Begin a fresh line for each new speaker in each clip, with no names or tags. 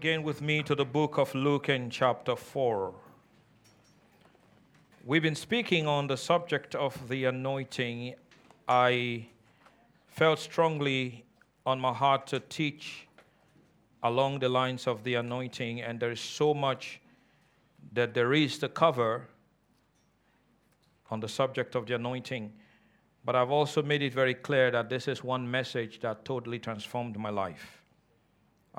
again with me to the book of Luke in chapter 4. We've been speaking on the subject of the anointing. I felt strongly on my heart to teach along the lines of the anointing, and there is so much that there is to cover on the subject of the anointing. But I've also made it very clear that this is one message that totally transformed my life.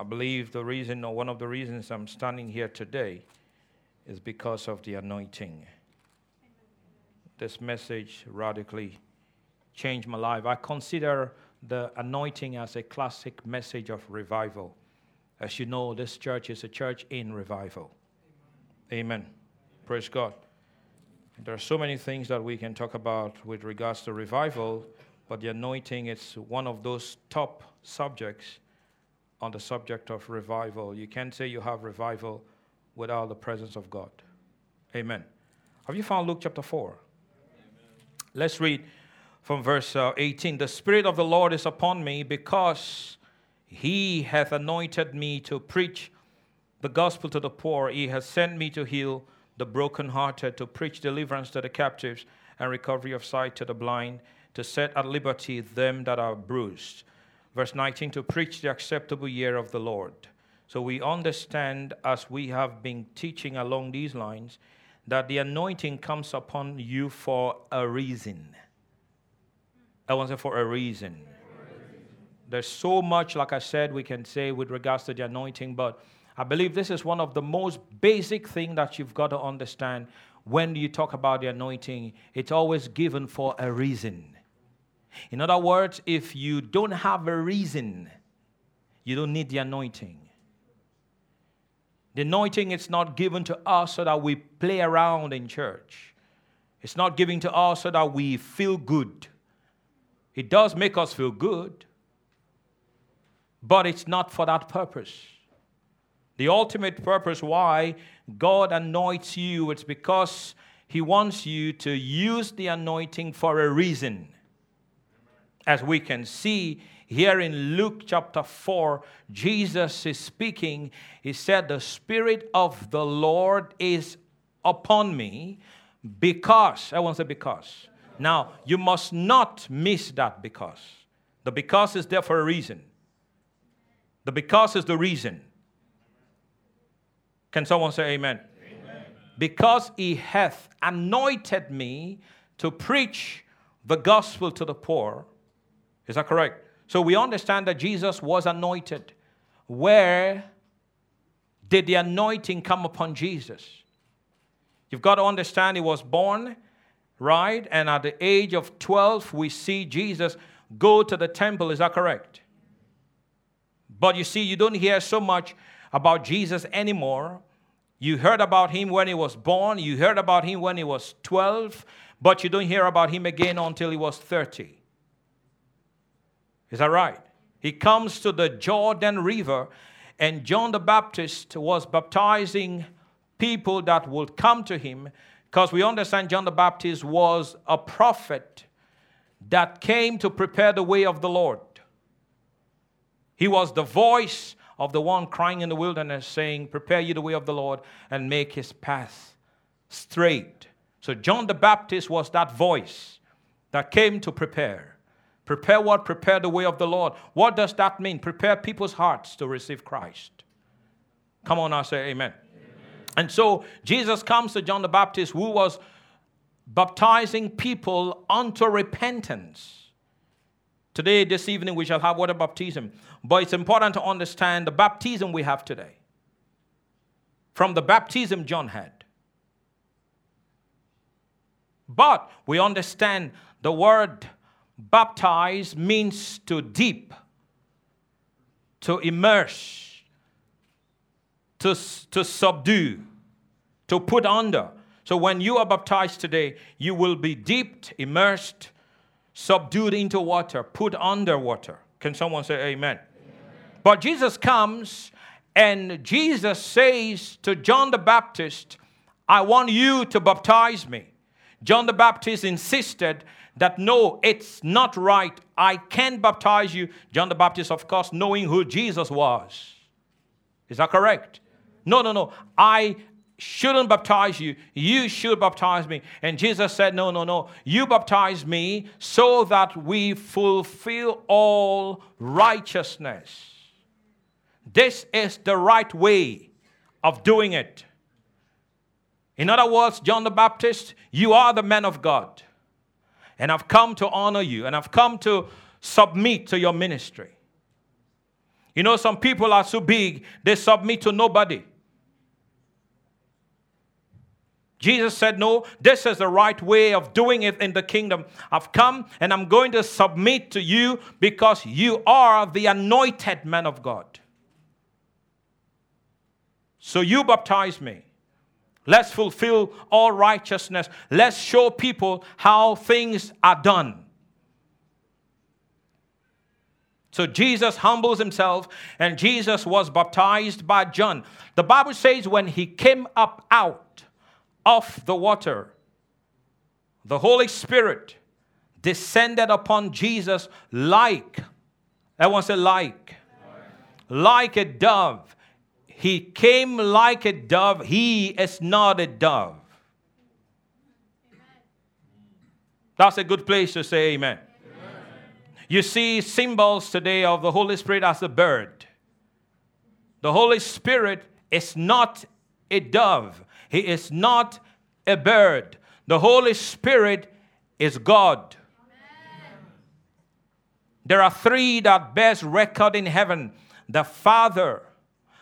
I believe the reason, or one of the reasons I'm standing here today, is because of the anointing. This message radically changed my life. I consider the anointing as a classic message of revival. As you know, this church is a church in revival. Amen. Praise God. There are so many things that we can talk about with regards to revival, but the anointing is one of those top subjects on the subject of revival. You can't say you have revival without the presence of God. Amen. Have you found Luke chapter 4? Amen. Let's read from verse uh, 18. The Spirit of the Lord is upon me because he hath anointed me to preach the gospel to the poor. He has sent me to heal the brokenhearted, to preach deliverance to the captives and recovery of sight to the blind, to set at liberty them that are bruised verse 19, to preach the acceptable year of the Lord. So we understand, as we have been teaching along these lines, that the anointing comes upon you for a reason. I want to say for a reason. There's so much, like I said, we can say with regards to the anointing, but I believe this is one of the most basic thing that you've got to understand when you talk about the anointing. It's always given for a reason. In other words, if you don't have a reason, you don't need the anointing. The anointing is not given to us so that we play around in church. It's not given to us so that we feel good. It does make us feel good, but it's not for that purpose. The ultimate purpose why God anoints you, it's because He wants you to use the anointing for a reason as we can see here in Luke chapter 4, Jesus is speaking. He said, The Spirit of the Lord is upon me because, I won't say because. Now, you must not miss that because. The because is there for a reason. The because is the reason. Can someone say amen? amen? Because he hath anointed me to preach the gospel to the poor is that correct? So we understand that Jesus was anointed. Where did the anointing come upon Jesus? You've got to understand he was born, right? And at the age of 12, we see Jesus go to the temple. Is that correct? But you see, you don't hear so much about Jesus anymore. You heard about him when he was born, you heard about him when he was 12, but you don't hear about him again until he was 30. Is that right? He comes to the Jordan River, and John the Baptist was baptizing people that would come to him because we understand John the Baptist was a prophet that came to prepare the way of the Lord. He was the voice of the one crying in the wilderness, saying, Prepare you the way of the Lord and make his path straight. So, John the Baptist was that voice that came to prepare. Prepare what? Prepare the way of the Lord. What does that mean? Prepare people's hearts to receive Christ. Come on now, say amen. amen. And so Jesus comes to John the Baptist, who was baptizing people unto repentance. Today, this evening, we shall have water baptism. But it's important to understand the baptism we have today from the baptism John had. But we understand the word Baptize means to deep, to immerse, to, to subdue, to put under. So when you are baptized today, you will be dipped, immersed, subdued into water, put under water. Can someone say amen? amen? But Jesus comes and Jesus says to John the Baptist, I want you to baptize me. John the Baptist insisted that no, it's not right. I can't baptize you. John the Baptist, of course, knowing who Jesus was. Is that correct? No, no, no. I shouldn't baptize you. You should baptize me. And Jesus said, No, no, no. You baptize me so that we fulfill all righteousness. This is the right way of doing it. In other words, John the Baptist, you are the man of God. And I've come to honor you, and I've come to submit to your ministry. You know, some people are so big, they submit to nobody. Jesus said, No, this is the right way of doing it in the kingdom. I've come and I'm going to submit to you because you are the anointed man of God. So you baptize me. Let's fulfill all righteousness. Let's show people how things are done. So Jesus humbles himself, and Jesus was baptized by John. The Bible says when he came up out of the water, the Holy Spirit descended upon Jesus like, everyone say like, like a dove. He came like a dove. He is not a dove. That's a good place to say amen. amen. You see symbols today of the Holy Spirit as a bird. The Holy Spirit is not a dove, He is not a bird. The Holy Spirit is God. Amen. There are three that bears record in heaven the Father,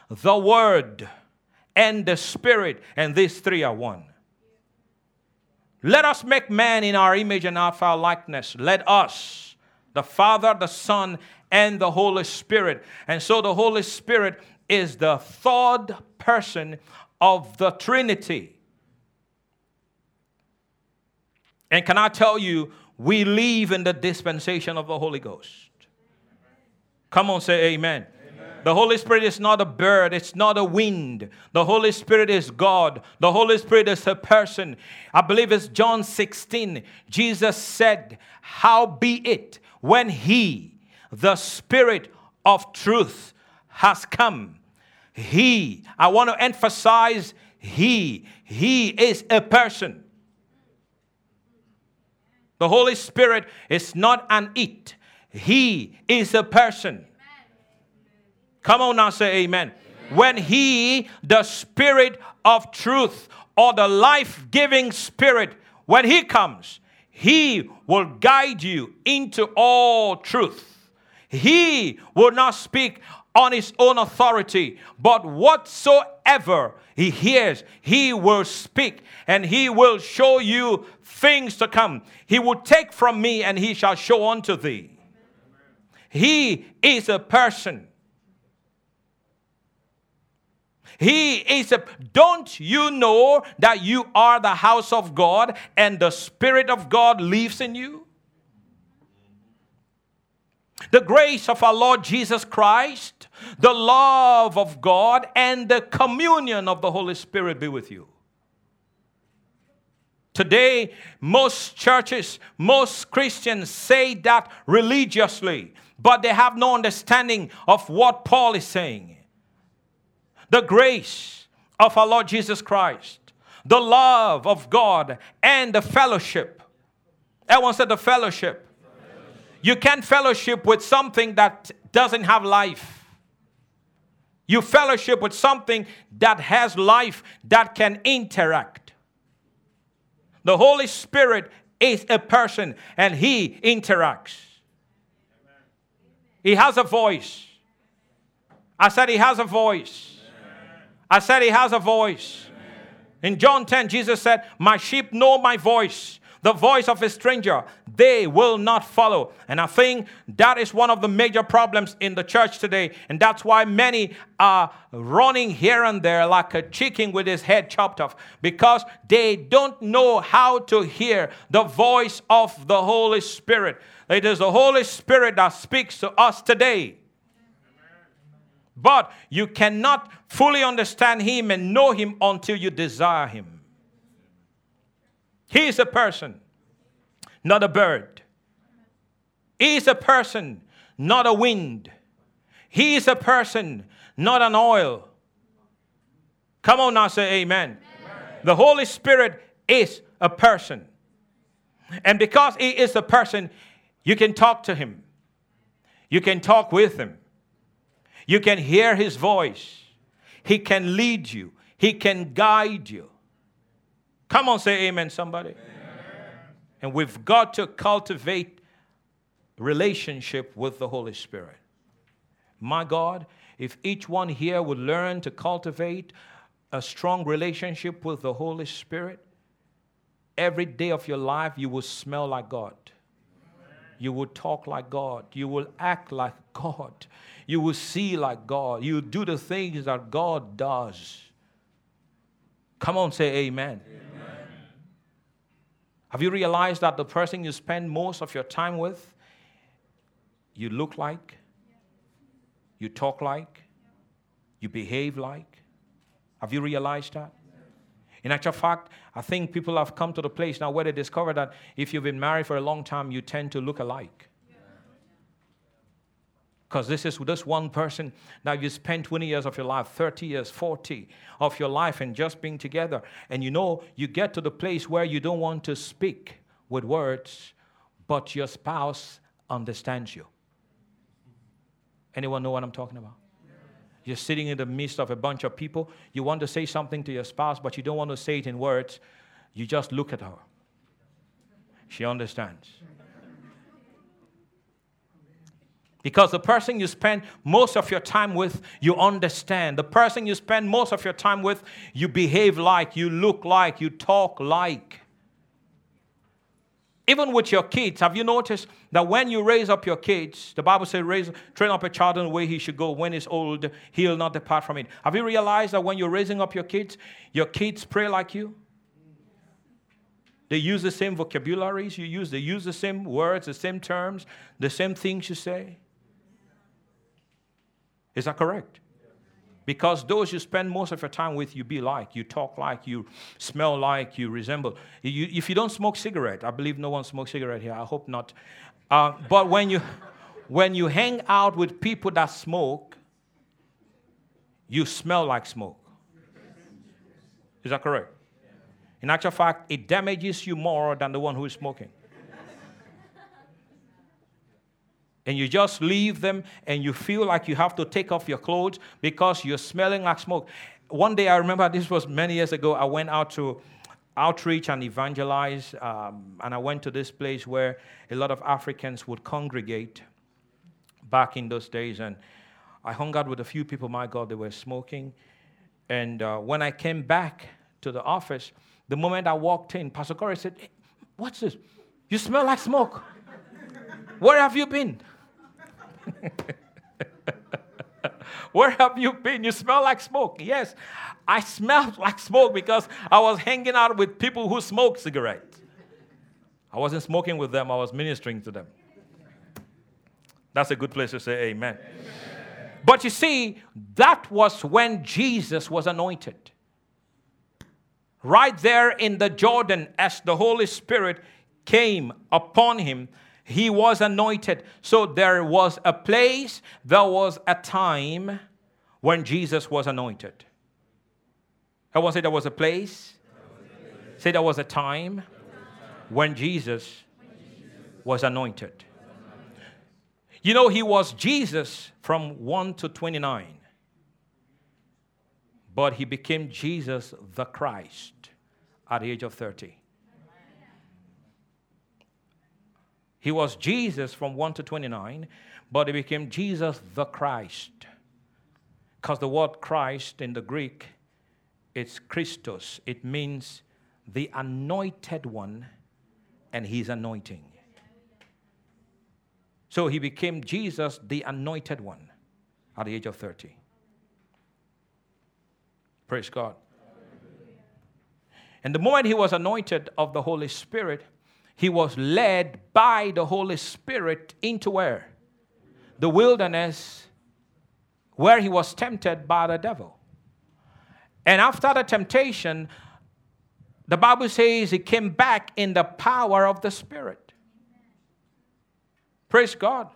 the Word, and the Spirit, and these three are one. Let us make man in our image and after our likeness. Let us, the Father, the Son, and the Holy Spirit. And so the Holy Spirit is the third person of the Trinity. And can I tell you, we live in the dispensation of the Holy Ghost. Come on, say amen. The Holy Spirit is not a bird, it's not a wind. The Holy Spirit is God. The Holy Spirit is a person. I believe it's John 16. Jesus said, How be it when He, the Spirit of truth, has come? He, I want to emphasize He, He is a person. The Holy Spirit is not an it, He is a person. Come on now, say amen. amen. When He, the Spirit of truth, or the life giving Spirit, when He comes, He will guide you into all truth. He will not speak on His own authority, but whatsoever He hears, He will speak and He will show you things to come. He will take from me and He shall show unto thee. He is a person He is don't you know that you are the house of God and the Spirit of God lives in you? The grace of our Lord Jesus Christ, the love of God, and the communion of the Holy Spirit be with you. Today, most churches, most Christians say that religiously, but they have no understanding of what Paul is saying the grace of our Lord Jesus Christ, the love of God, and the fellowship. Everyone said the fellowship. You can't fellowship with something that doesn't have life. You fellowship with something that has life that can interact. The Holy Spirit is a person and he interacts. He has a voice. I said he has a voice. I said he has a voice. In John 10, Jesus said, My sheep know my voice, the voice of a stranger, they will not follow. And I think that is one of the major problems in the church today. And that's why many are running here and there like a chicken with his head chopped off because they don't know how to hear the voice of the Holy Spirit. It is the Holy Spirit that speaks to us today. But you cannot fully understand Him and know Him until you desire Him. He is a person, not a bird. He is a person, not a wind. He is a person, not an oil. Come on now, say amen. amen. The Holy Spirit is a person. And because He is a person, you can talk to Him, you can talk with Him, you can hear His voice, He can lead you, He can guide you. Come on, say amen, somebody. Amen. And we've got to cultivate relationship with the Holy Spirit. My God, if each one here would learn to cultivate a strong relationship with the Holy Spirit, every day of your life you will smell like God. You will talk like God. You will act like God. You will see like God. You do the things that God does. Come on, say amen. amen. Have you realized that the person you spend most of your time with, you look like, you talk like, you behave like? Have you realized that? In actual fact, I think people have come to the place now where they discover that if you've been married for a long time, you tend to look alike because this is this one person. Now you spend 20 years of your life 30 years 40 of your life and just being together. And you know you get to the place where you don't want to speak with words but your spouse understands you. Anyone know what i'm talking about? You're sitting in the midst of a bunch of people. You want to say something to your spouse but you don't want to say it in words. You just look at her. She understands Because the person you spend most of your time with, you understand. The person you spend most of your time with, you behave like, you look like, you talk like. Even with your kids, have you noticed that when you raise up your kids, the Bible says, raise, train up a child in the way he should go. When he's old, he'll not depart from it. Have you realized that when you're raising up your kids, your kids pray like you? They use the same vocabularies you use, they use the same words, the same terms, the same things you say. Is that correct? Because those you spend most of your time with, you be like, you talk like, you smell like, you resemble. You, if you don't smoke cigarette, I believe no one smokes cigarette here. I hope not. Uh, but when you, when you hang out with people that smoke, you smell like smoke. Is that correct? In actual fact, it damages you more than the one who is smoking. And you just leave them and you feel like you have to take off your clothes because you're smelling like smoke. One day, I remember this was many years ago, I went out to outreach and evangelize, um, and I went to this place where a lot of Africans would congregate back in those days. And I hung out with a few people, my God, they were smoking. And uh, when I came back to the office, the moment I walked in, Pastor Corey said, hey, What's this? You smell like smoke. Where have you been? Where have you been? You smell like smoke. Yes, I smelled like smoke because I was hanging out with people who smoke cigarettes. I wasn't smoking with them, I was ministering to them. That's a good place to say amen. amen. But you see, that was when Jesus was anointed. Right there in the Jordan, as the Holy Spirit came upon him, he was anointed. So there was a place, there was a time when Jesus was anointed. I want to say there was a place. Say there was a time when Jesus was anointed. You know, he was Jesus from 1 to 29, but he became Jesus the Christ at the age of 30. He was Jesus from 1 to 29, but he became Jesus the Christ. Because the word Christ in the Greek, it's Christos. It means the anointed one and his anointing. So he became Jesus, the anointed one, at the age of 30. Praise God. And the moment he was anointed of the Holy Spirit, he was led by the Holy Spirit into where? The wilderness, where he was tempted by the devil. And after the temptation, the Bible says he came back in the power of the Spirit. Praise God.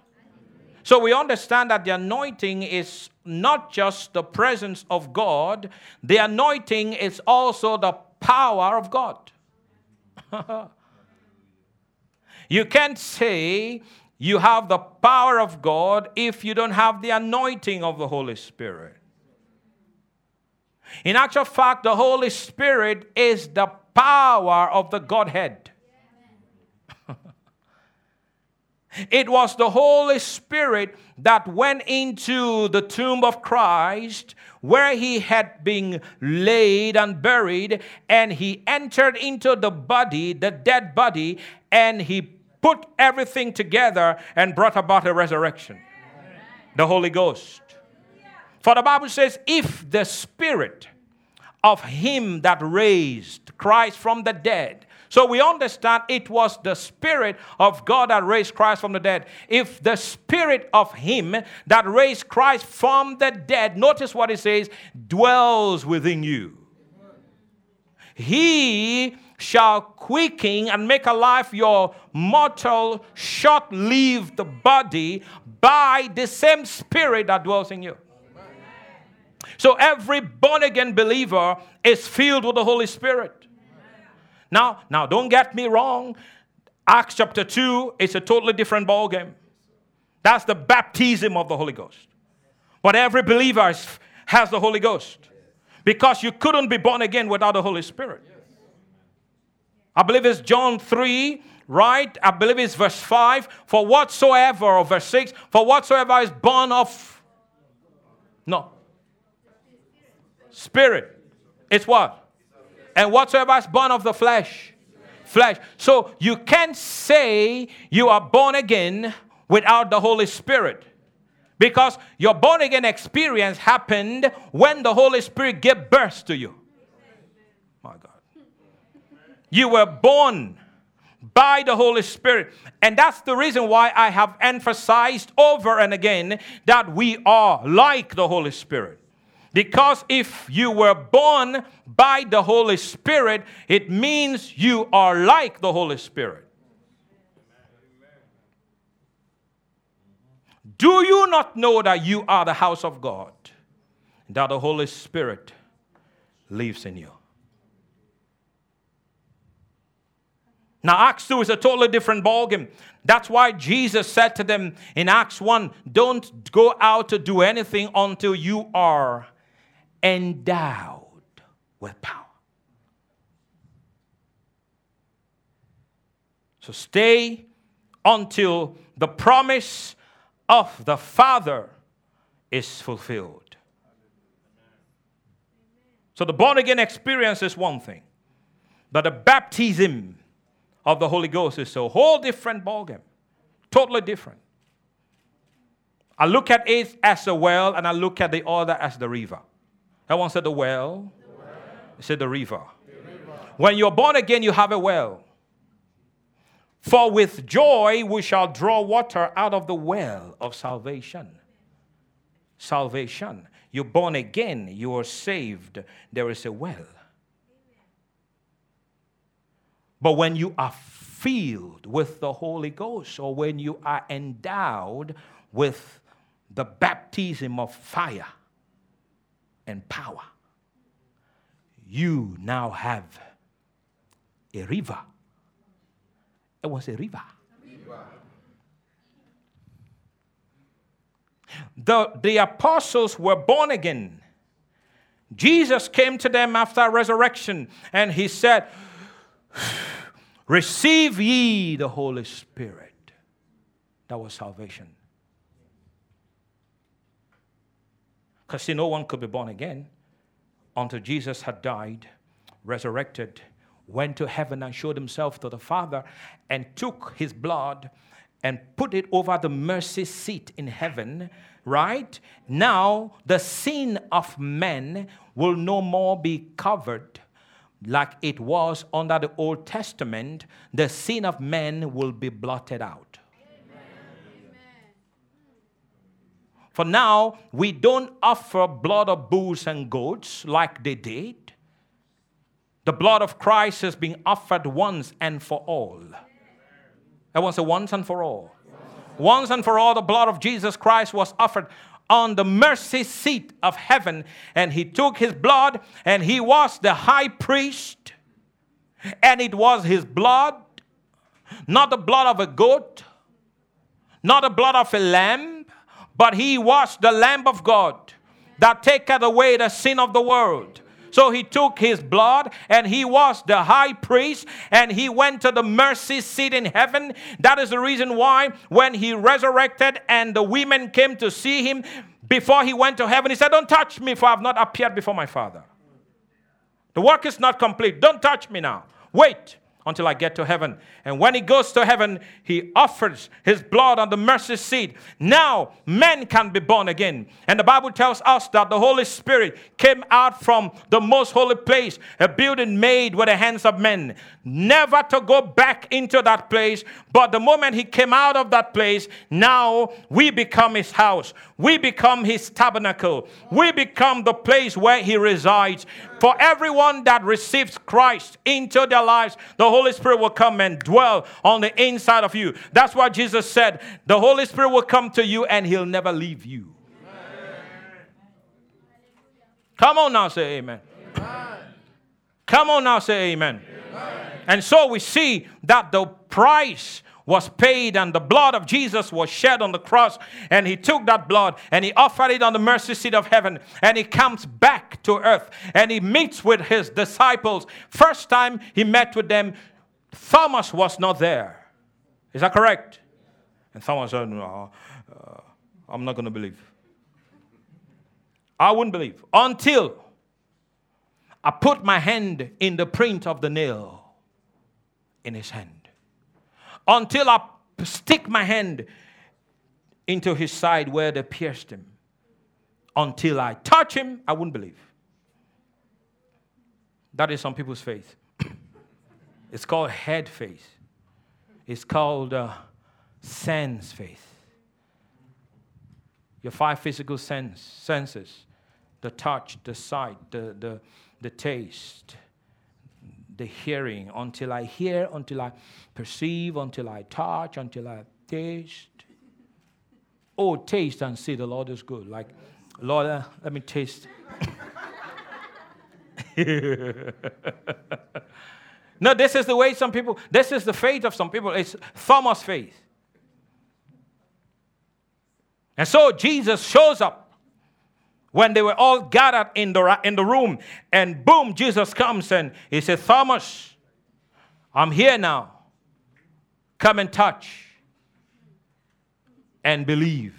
So we understand that the anointing is not just the presence of God, the anointing is also the power of God. you can't say you have the power of God if you don't have the anointing of the Holy Spirit. In actual fact, the Holy Spirit is the power of the Godhead. It was the Holy Spirit that went into the tomb of Christ where he had been laid and buried, and he entered into the body, the dead body, and he put everything together and brought about a resurrection. The Holy Ghost. For the Bible says, if the Spirit of Him that raised Christ from the dead, so we understand it was the Spirit of God that raised Christ from the dead. If the Spirit of Him that raised Christ from the dead, notice what it says, dwells within you. He shall quicken and make alive your mortal, short lived body by the same Spirit that dwells in you. So every born again believer is filled with the Holy Spirit. Now, now don't get me wrong. Acts chapter 2 is a totally different ballgame. That's the baptism of the Holy Ghost. But every believer has the Holy Ghost. Because you couldn't be born again without the Holy Spirit. I believe it's John 3, right? I believe it's verse 5. For whatsoever, or verse 6, for whatsoever is born of, no, spirit. It's what? And whatsoever is born of the flesh, flesh. So you can't say you are born again without the Holy Spirit. Because your born again experience happened when the Holy Spirit gave birth to you. My God. You were born by the Holy Spirit. And that's the reason why I have emphasized over and again that we are like the Holy Spirit. Because if you were born by the Holy Spirit, it means you are like the Holy Spirit. Do you not know that you are the house of God? That the Holy Spirit lives in you. Now, Acts 2 is a totally different ballgame. That's why Jesus said to them in Acts 1 don't go out to do anything until you are endowed with power. So stay until the promise of the Father is fulfilled. So the born again experience is one thing, but the baptism of the Holy Ghost is a whole different ballgame. Totally different. I look at it as a well, and I look at the other as the river. That one said the well, the well. said the river. the river. When you're born again, you have a well. For with joy we shall draw water out of the well of salvation. Salvation. You're born again, you are saved. There is a well. But when you are filled with the Holy Ghost, or when you are endowed with the baptism of fire and power, you now have a river. It was a river. The, the apostles were born again. Jesus came to them after resurrection and he said, Receive ye the Holy Spirit. That was salvation. Because see, no one could be born again until Jesus had died, resurrected, went to heaven and showed himself to the Father, and took his blood and put it over the mercy seat in heaven, right? Now the sin of men will no more be covered like it was under the Old Testament, the sin of men will be blotted out. Amen. For now, we don't offer blood of bulls and goats like they did. The blood of Christ has been offered once and for all. I want to say once and for all. Once and for all, the blood of Jesus Christ was offered on the mercy seat of heaven, and he took his blood, and he was the high priest, and it was his blood, not the blood of a goat, not the blood of a lamb, but he was the Lamb of God that taketh away the sin of the world. So he took his blood and he was the high priest and he went to the mercy seat in heaven. That is the reason why when he resurrected and the women came to see him before he went to heaven, he said, Don't touch me, for I have not appeared before my Father. The work is not complete. Don't touch me now. Wait until I get to heaven. And when he goes to heaven, he offers his blood on the mercy seat. Now, men can be born again. And the Bible tells us that the Holy Spirit came out from the most holy place, a building made with the hands of men, never to go back into that place. But the moment he came out of that place, now we become his house. We become his tabernacle. We become the place where he resides. For everyone that receives Christ into their lives, the Holy Spirit will come and dwell on the inside of you. That's why Jesus said, The Holy Spirit will come to you and he'll never leave you. Amen. Come on now, say amen. amen. Come on now, say amen. amen. And so we see that the price was paid and the blood of Jesus was shed on the cross and he took that blood and he offered it on the mercy seat of heaven and he comes back to earth and he meets with his disciples first time he met with them Thomas was not there. Is that correct? And Thomas said, no, uh, I'm not going to believe. I wouldn't believe until I put my hand in the print of the nail in his hand. Until I stick my hand into his side where they pierced him. Until I touch him, I wouldn't believe. That is some people's faith. It's called head faith. It's called uh, sense faith. Your five physical sense, senses the touch, the sight, the, the, the taste, the hearing, until I hear, until I perceive, until I touch, until I taste. Oh, taste and see the Lord is good. Like, Lord, uh, let me taste. No, this is the way some people, this is the faith of some people. It's Thomas' faith. And so Jesus shows up when they were all gathered in the, in the room, and boom, Jesus comes and he says, Thomas, I'm here now. Come and touch and believe.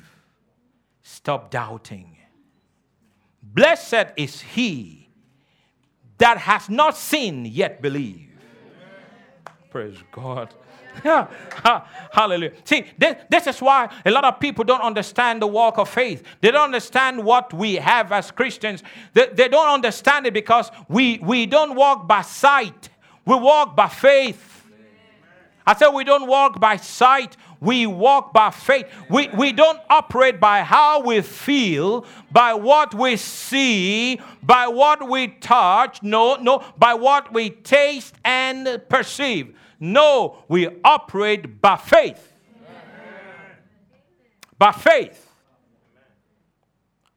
Stop doubting. Blessed is he that has not seen yet believe. Praise God. Yeah. Hallelujah. See, this, this is why a lot of people don't understand the walk of faith. They don't understand what we have as Christians. They, they don't understand it because we, we don't walk by sight, we walk by faith. I said we don't walk by sight, we walk by faith. We, we don't operate by how we feel, by what we see, by what we touch, no, no, by what we taste and perceive. No, we operate by faith. Amen. By faith.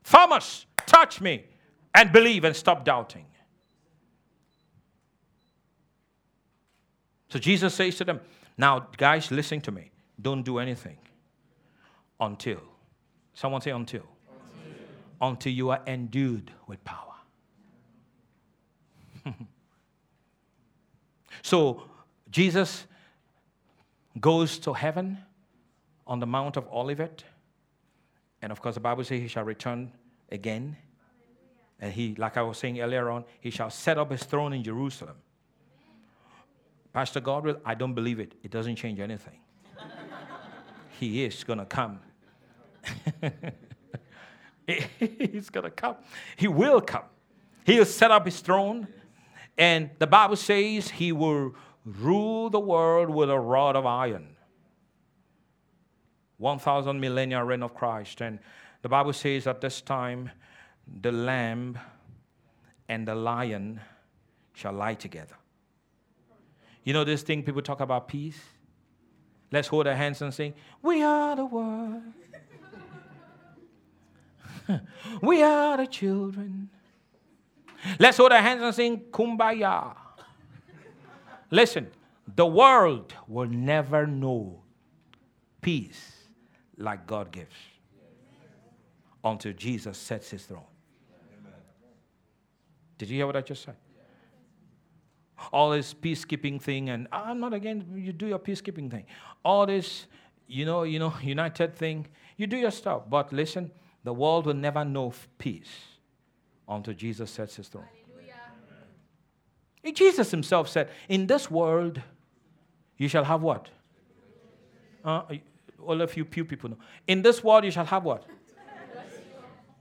Thomas, touch me and believe and stop doubting. So Jesus says to them, Now, guys, listen to me. Don't do anything until. Someone say, until. Until, until you are endued with power. so, Jesus goes to heaven on the Mount of Olivet. And of course, the Bible says he shall return again. And he, like I was saying earlier on, he shall set up his throne in Jerusalem. Pastor Godwill, I don't believe it. It doesn't change anything. he is going to come. He's going to come. He will come. He'll set up his throne. And the Bible says he will rule the world with a rod of iron. 1,000 millennia reign of Christ. And the Bible says at this time, the lamb and the lion shall lie together. You know this thing people talk about peace? Let's hold our hands and sing, We are the world. we are the children. Let's hold our hands and sing, Kumbaya. Listen, the world will never know peace like God gives until Jesus sets his throne. Did you hear what I just said? All this peacekeeping thing, and ah, I'm not against you do your peacekeeping thing. All this, you know, you know, united thing, you do your stuff. But listen, the world will never know peace until Jesus sets his throne. Jesus himself said, In this world, you shall have what? Uh, all of you few people know. In this world, you shall have what?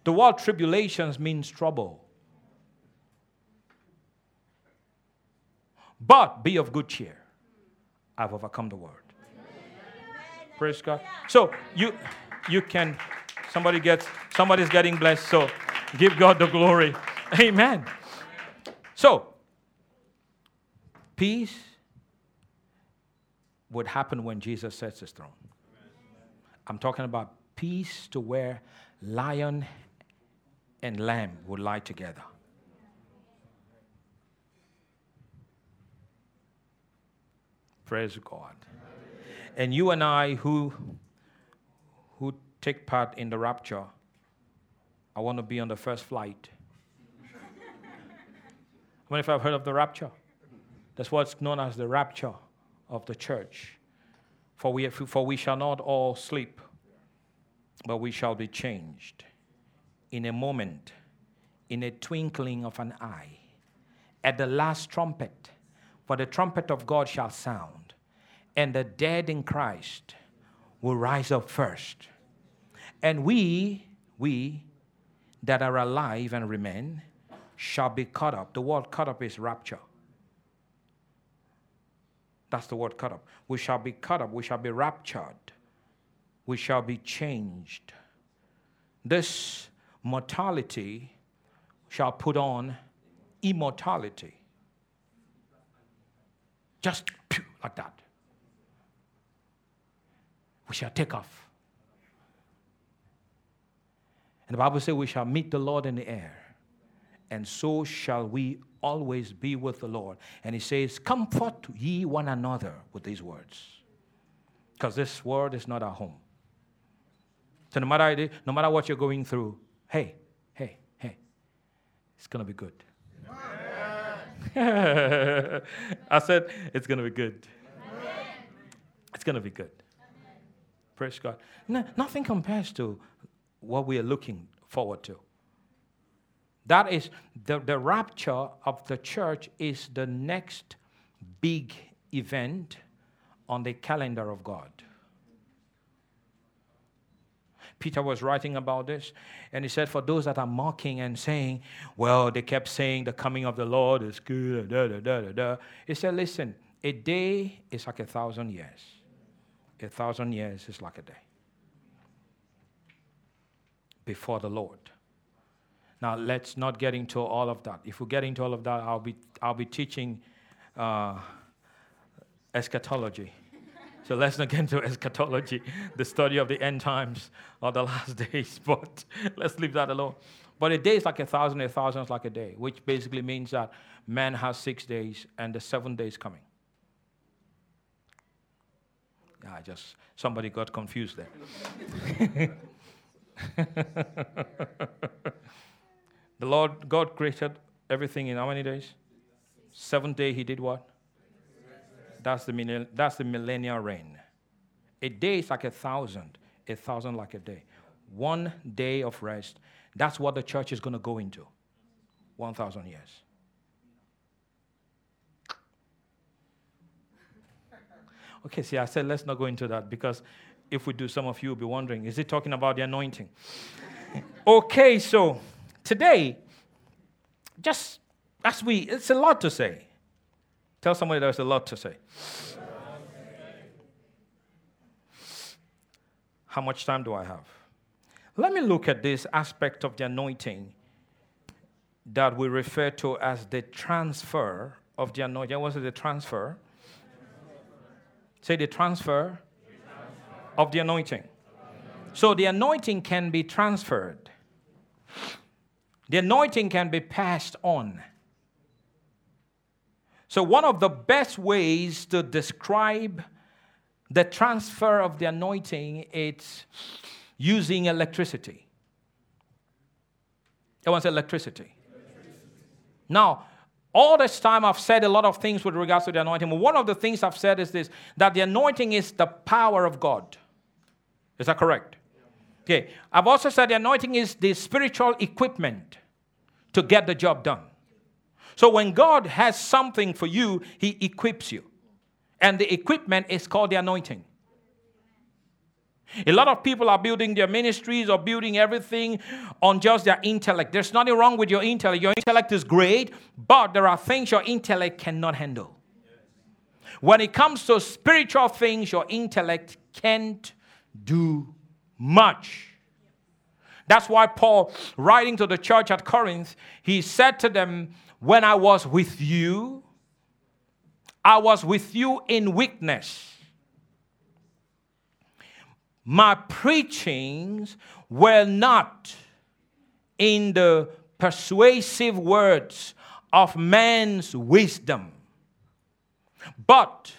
the word tribulations means trouble. But be of good cheer. I've overcome the world. Praise God. So you you can somebody gets somebody's getting blessed. So give God the glory. Amen. So peace would happen when Jesus sets his throne. I'm talking about peace to where lion and lamb would lie together. Praise God. And you and I who who take part in the rapture, I want to be on the first flight. How many of you have heard of the rapture? That's what's known as the rapture of the church. For we, for we shall not all sleep, but we shall be changed in a moment, in a twinkling of an eye, at the last trumpet. For the trumpet of God shall sound, and the dead in Christ will rise up first. And we, we that are alive and remain, shall be caught up. The word caught up is rapture. That's the word cut up. We shall be cut up. We shall be raptured. We shall be changed. This mortality shall put on immortality. Just like that. We shall take off. And the Bible says we shall meet the Lord in the air, and so shall we always be with the Lord. And he says, Comfort ye one another with these words. Because this world is not our home. So no matter, no matter what you're going through, hey, hey, hey, it's going to be good. I said, it's going to be good. It's going to be good. Praise God. No, nothing compares to what we are looking forward to. That is the, the rapture of the church is the next big event on the calendar of God. Peter was writing about this, and he said, For those that are mocking and saying, Well, they kept saying the coming of the Lord is good, da, da, da, da, da. He said, Listen, a day is like a thousand years, a thousand years is like a day before the Lord. Now, let's not get into all of that. If we get into all of that, I'll be, I'll be teaching uh, eschatology. So let's not get into eschatology, the study of the end times or the last days, but let's leave that alone. But a day is like a thousand, a thousand is like a day, which basically means that man has six days and the seventh day is coming. Yeah, I just, somebody got confused there. the Lord God created everything in how many days? Seventh day he did what? That's the, that's the millennial reign. A day is like a thousand, a thousand like a day. One day of rest. That's what the church is going to go into. 1,000 years. Okay, see, I said let's not go into that because if we do, some of you will be wondering is it talking about the anointing? okay, so today, just as we, it's a lot to say. Tell somebody there's a lot to say. How much time do I have? Let me look at this aspect of the anointing that we refer to as the transfer of the anointing. What is the transfer? Say the transfer of the anointing. So the anointing can be transferred, the anointing can be passed on. So, one of the best ways to describe the transfer of the anointing is using electricity. Everyone said electricity. electricity. Now, all this time I've said a lot of things with regards to the anointing. But one of the things I've said is this that the anointing is the power of God. Is that correct? Okay. I've also said the anointing is the spiritual equipment to get the job done. So when God has something for you, He equips you. And the equipment is called the anointing. A lot of people are building their ministries or building everything on just their intellect. There's nothing wrong with your intellect. Your intellect is great, but there are things your intellect cannot handle. When it comes to spiritual things, your intellect can't do much. That's why Paul, writing to the church at Corinth, he said to them, When I was with you, I was with you in weakness my preachings were not in the persuasive words of man's wisdom, but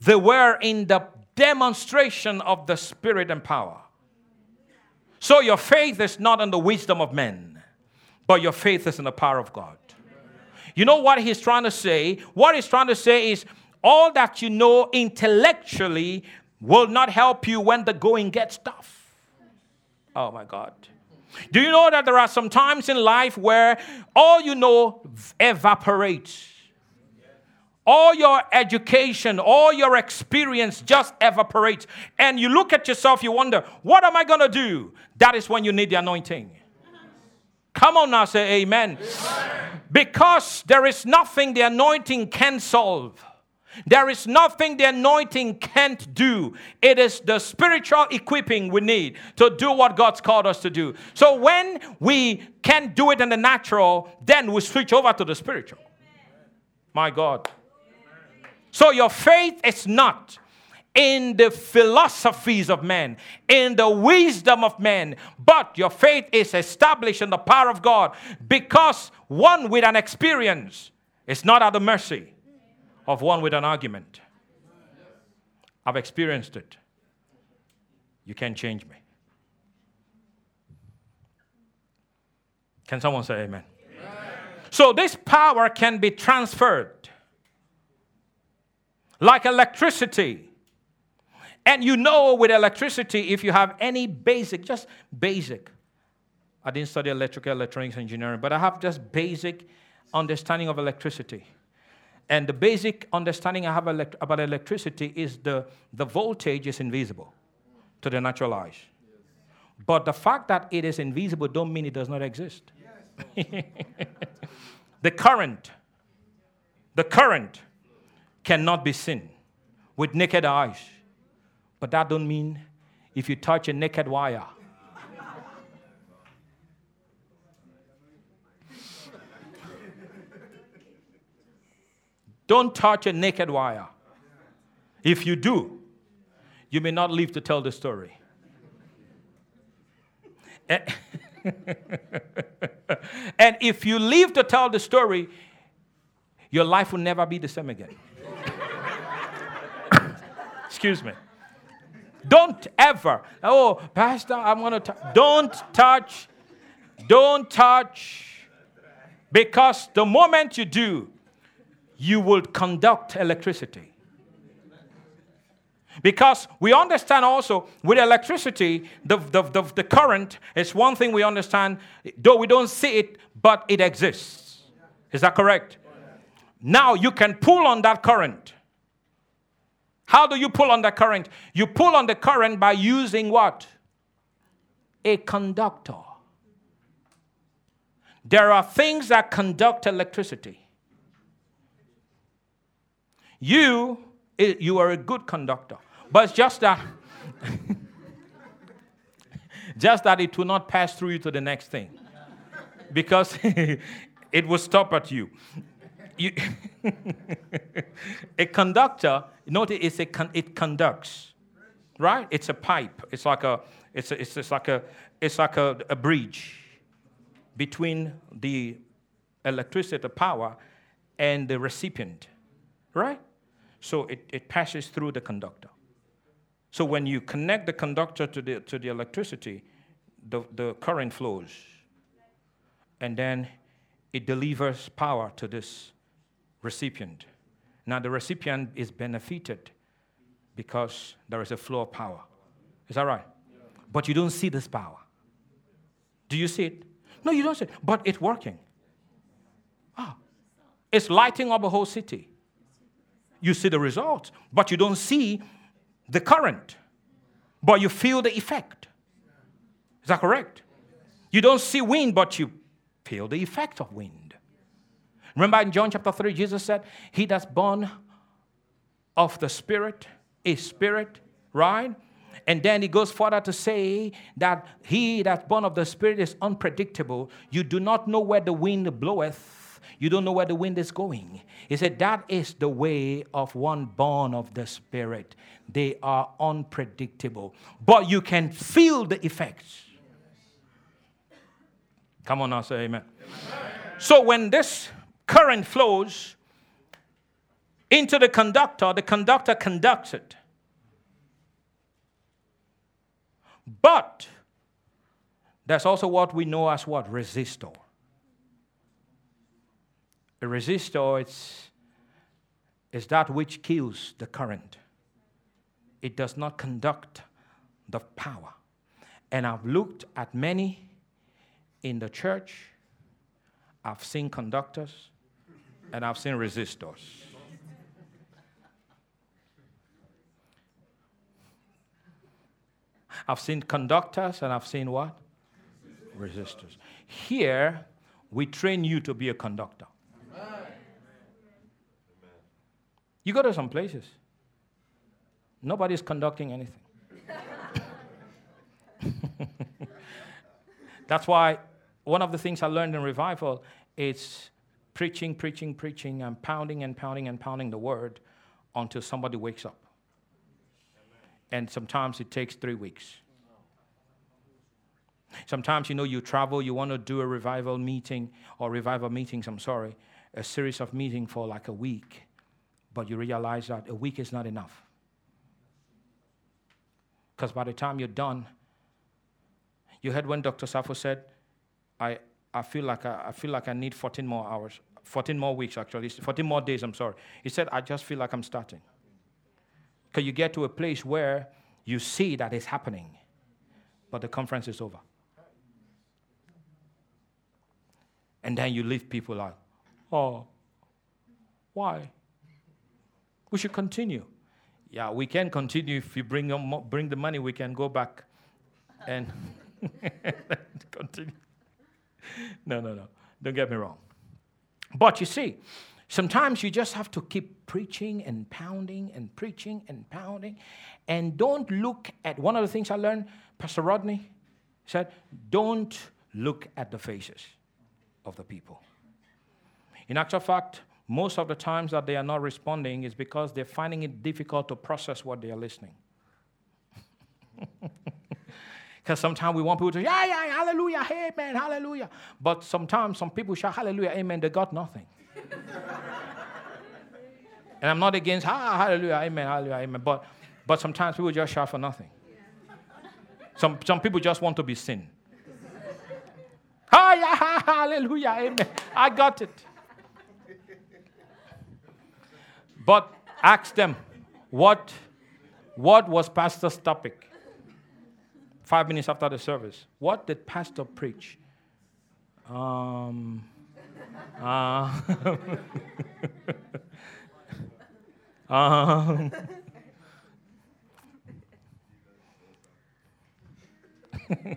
they were in the demonstration of the Spirit and power. So your faith is not in the wisdom of men, but your faith is in the power of God. You know what he's trying to say? What he's trying to say is all that you know intellectually will not help you when the going gets tough. Oh my God. Do you know that there are some times in life where all you know evaporates? All your education, all your experience just evaporates. And you look at yourself, you wonder, what am I going to do? That is when you need the anointing. Come on now, say amen. amen. Because there is nothing the anointing can solve. There is nothing the anointing can't do. It is the spiritual equipping we need to do what God's called us to do. So when we can't do it in the natural, then we switch over to the spiritual. My God. So your faith is not in the philosophies of men, in the wisdom of men, but your faith is established in the power of God because one with an experience is not at the mercy of one with an argument. I've experienced it. You can't change me. Can someone say amen? amen? So, this power can be transferred like electricity. And you know, with electricity, if you have any basic, just basic, I didn't study electrical electronics engineering, but I have just basic understanding of electricity. And the basic understanding I have elect- about electricity is the, the voltage is invisible to the natural eyes. But the fact that it is invisible don't mean it does not exist. the current, the current cannot be seen with naked eyes. But that don't mean if you touch a naked wire, Don't touch a naked wire. If you do, you may not live to tell the story. and if you live to tell the story, your life will never be the same again. Excuse me. Don't ever, oh, Pastor, I'm going to, don't touch, don't touch, because the moment you do, you will conduct electricity. Because we understand also with electricity, the, the, the, the, current is one thing we understand, though we don't see it, but it exists. Is that correct? Now you can pull on that current. How do you pull on the current? You pull on the current by using what? A conductor. There are things that conduct electricity. You, you are a good conductor. But it's just that, just that it will not pass through you to the next thing. Because it will stop at you. You a conductor, notice it's a con- it conducts. right? It's a pipe. It's like a, it's, a, it's, it's like a, it's like a, a bridge between the electricity, the power, and the recipient, right? So it, it passes through the conductor. So when you connect the conductor to the, to the electricity, the, the current flows. And then it delivers power to this recipient. Now, the recipient is benefited because there is a flow of power. Is that right? But you don't see this power. Do you see it? No, you don't see it, but it's working. Ah, it's lighting up a whole city. You see the results, but you don't see the current, but you feel the effect. Is that correct? You don't see wind, but you feel the effect of wind. Remember in John chapter 3, Jesus said, He that's born of the Spirit is Spirit, right? And then he goes further to say that he that's born of the Spirit is unpredictable. You do not know where the wind bloweth, you don't know where the wind is going. He said, That is the way of one born of the Spirit. They are unpredictable, but you can feel the effects. Come on now, say amen. amen. So when this current flows into the conductor, the conductor conducts it. But that's also what we know as what? Resistor. A resistor is, is that which kills the current. It does not conduct the power. And I've looked at many in the church, I've seen conductors, and I've seen resistors. I've seen conductors and I've seen what? Resistors. Here, we train you to be a conductor. You go to some places, nobody's conducting anything. That's why one of the things I learned in revival is preaching, preaching, preaching, and pounding and pounding and pounding the word until somebody wakes up. And sometimes it takes three weeks. Sometimes, you know, you travel, you want to do a revival meeting or revival meetings, I'm sorry, a series of meetings for like a week, but you realize that a week is not enough. Because by the time you're done, you heard when Dr. Safo said, I, I, feel like I, I feel like I need 14 more hours, 14 more weeks actually, 14 more days, I'm sorry. He said, I just feel like I'm starting. Because you get to a place where you see that it's happening, but the conference is over. And then you leave people like, oh, why? We should continue. Yeah, we can continue. If you bring, bring the money, we can go back and continue. No, no, no. Don't get me wrong. But you see, sometimes you just have to keep preaching and pounding and preaching and pounding. And don't look at one of the things I learned, Pastor Rodney said, don't look at the faces of the people. In actual fact, most of the times that they are not responding is because they're finding it difficult to process what they are listening. Because sometimes we want people to, yeah, yeah, hallelujah, amen, hallelujah. But sometimes some people shout hallelujah, amen, they got nothing. and I'm not against ah, hallelujah, amen, hallelujah, amen. But, but sometimes people just shout for nothing. Some, some people just want to be seen. Ah, yeah, hallelujah, amen. I got it. But ask them, what, what was Pastor's topic? Five minutes after the service. What did Pastor preach? Um, uh, um,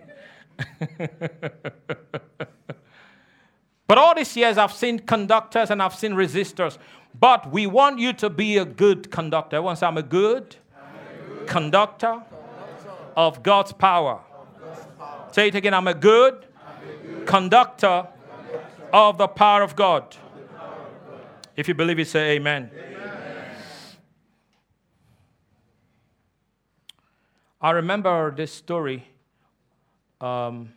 but all these years, I've seen conductors and I've seen resistors. But we want you to be a good conductor. Everyone say, I'm a good, I'm a good conductor, conductor of God's power. Say it again I'm a good, conductor, of the power of God. Power of God. If you believe it, say amen. amen. I remember this story. Um,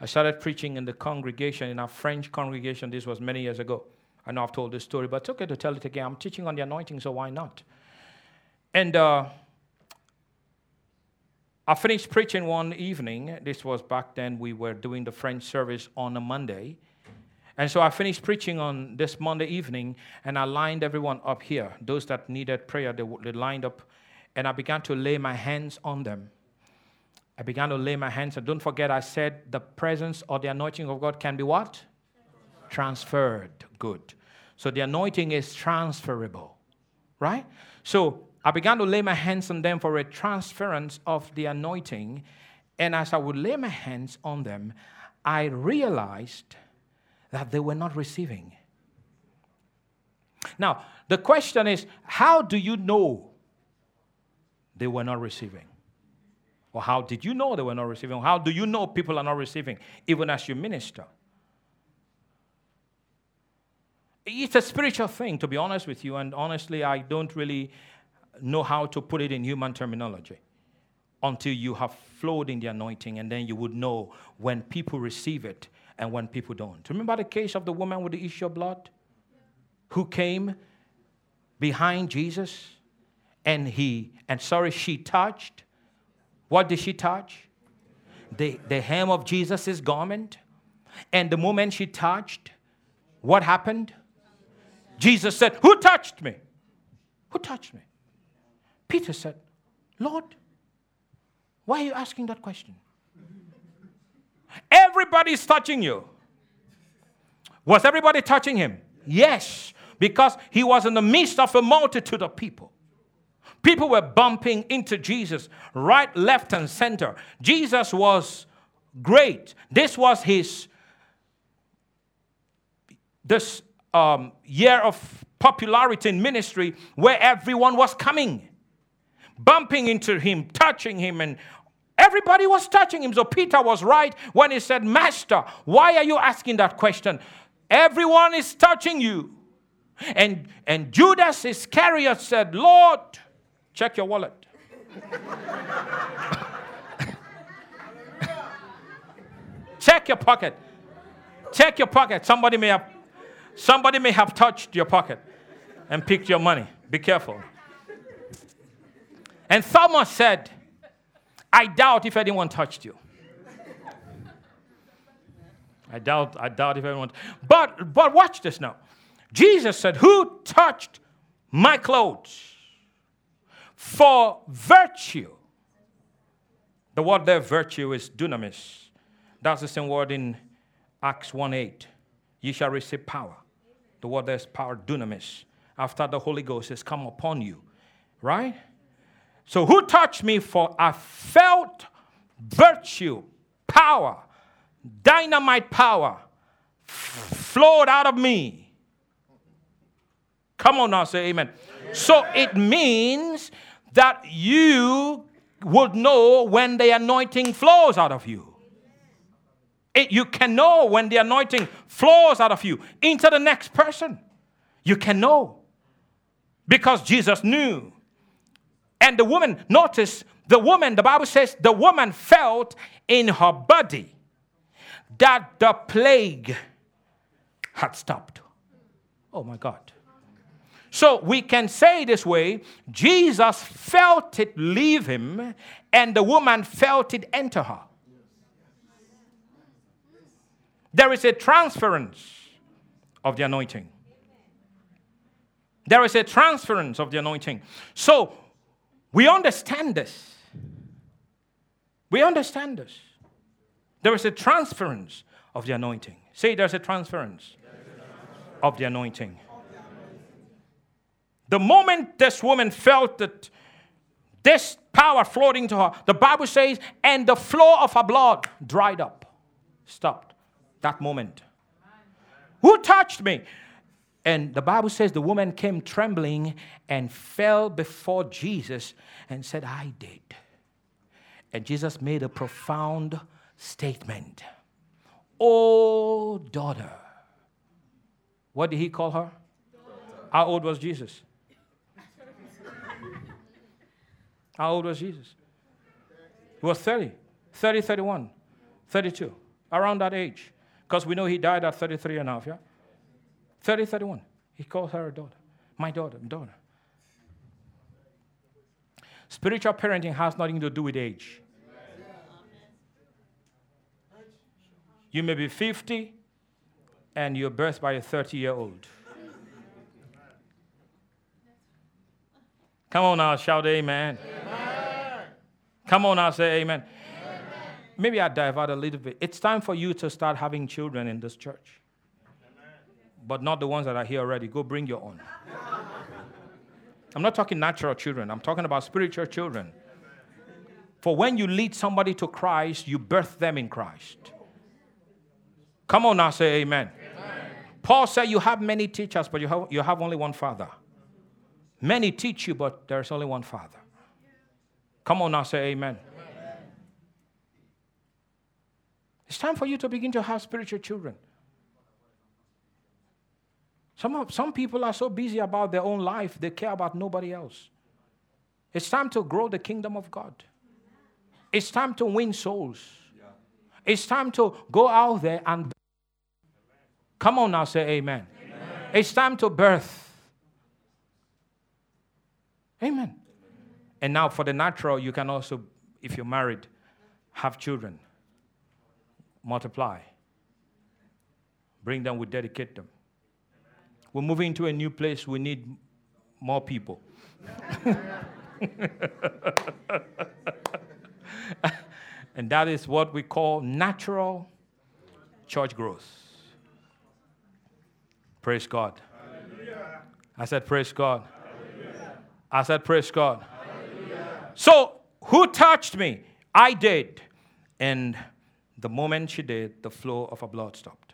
I started preaching in the congregation, in our French congregation. This was many years ago. I know I've told this story, but it's okay to tell it again. I'm teaching on the anointing, so why not? And uh, I finished preaching one evening. This was back then, we were doing the French service on a Monday. And so I finished preaching on this Monday evening, and I lined everyone up here. Those that needed prayer, they, they lined up, and I began to lay my hands on them. I began to lay my hands, and don't forget, I said the presence or the anointing of God can be what? Transferred. Good. So the anointing is transferable, right? So I began to lay my hands on them for a transference of the anointing. And as I would lay my hands on them, I realized that they were not receiving. Now, the question is how do you know they were not receiving? Or how did you know they were not receiving? How do you know people are not receiving, even as you minister? It's a spiritual thing, to be honest with you, and honestly, I don't really know how to put it in human terminology until you have flowed in the anointing, and then you would know when people receive it and when people don't. Remember the case of the woman with the issue of blood who came behind Jesus and he, and sorry, she touched. What did she touch? The, the hem of Jesus' garment. And the moment she touched, what happened? Jesus said, Who touched me? Who touched me? Peter said, Lord, why are you asking that question? Everybody's touching you. Was everybody touching him? Yes, because he was in the midst of a multitude of people. People were bumping into Jesus right, left, and center. Jesus was great. This was his this um, year of popularity in ministry where everyone was coming, bumping into him, touching him, and Everybody was touching him. So Peter was right when he said, Master, why are you asking that question? Everyone is touching you. And, and Judas Iscariot said, Lord, check your wallet. check your pocket. Check your pocket. Somebody may have somebody may have touched your pocket and picked your money. Be careful. And Thomas said, I doubt if anyone touched you. I doubt, I doubt if anyone. But, but watch this now. Jesus said, Who touched my clothes? For virtue. The word there, virtue, is dunamis. That's the same word in Acts 1 8. You shall receive power. The word there is power, dunamis. After the Holy Ghost has come upon you. Right? So, who touched me? For I felt virtue, power, dynamite power flowed out of me. Come on now, say amen. So, it means that you would know when the anointing flows out of you. It, you can know when the anointing flows out of you into the next person. You can know because Jesus knew. And the woman, notice the woman, the Bible says the woman felt in her body that the plague had stopped. Oh my God. So we can say this way Jesus felt it leave him, and the woman felt it enter her. There is a transference of the anointing. There is a transference of the anointing. So we understand this. We understand this. There is a transference of the anointing. Say there's a transference, of the anointing. The moment this woman felt that this power flowed into her, the Bible says, and the flow of her blood dried up, stopped. That moment. Who touched me? And the Bible says the woman came trembling and fell before Jesus and said, I did. And Jesus made a profound statement. Oh, daughter. What did he call her? Daughter. How old was Jesus? How old was Jesus? He was 30, 30, 31, 32, around that age. Because we know he died at 33 and a half, yeah? 30, 31. He calls her a daughter. My daughter, daughter. Spiritual parenting has nothing to do with age. You may be 50 and you're birthed by a 30 year old. Come on now, shout amen. amen. Come on now, say amen. amen. Maybe I divert a little bit. It's time for you to start having children in this church. But not the ones that are here already. Go bring your own. I'm not talking natural children, I'm talking about spiritual children. For when you lead somebody to Christ, you birth them in Christ. Come on now, say amen. amen. Paul said, You have many teachers, but you have, you have only one father. Many teach you, but there's only one Father. Come on now, say amen. amen. It's time for you to begin to have spiritual children. Some, some people are so busy about their own life, they care about nobody else. It's time to grow the kingdom of God. It's time to win souls. It's time to go out there and. Come on now, say amen. amen. It's time to birth. Amen. And now for the natural, you can also, if you're married, have children, multiply, bring them, we dedicate them. We're moving into a new place, we need more people. and that is what we call natural church growth. Praise God. Hallelujah. I said, Praise God. I said, Praise God. Hallelujah. So, who touched me? I did. And the moment she did, the flow of her blood stopped.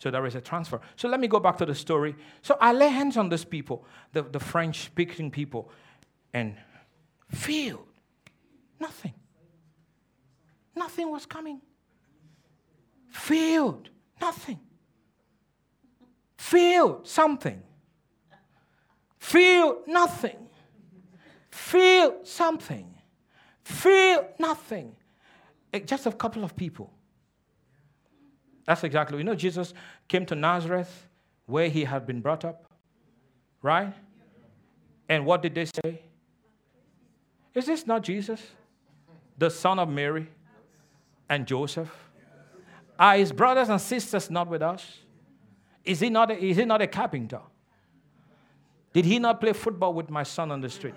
So there is a transfer. So let me go back to the story. So I lay hands on these people, the, the French speaking people, and feel nothing. Nothing was coming. Feel nothing. Feel something. Feel nothing. Feel something. Feel nothing. It, just a couple of people. That's exactly. You know, Jesus came to Nazareth where he had been brought up, right? And what did they say? Is this not Jesus, the son of Mary and Joseph? Are his brothers and sisters not with us? Is he not a, is he not a carpenter? Did he not play football with my son on the street?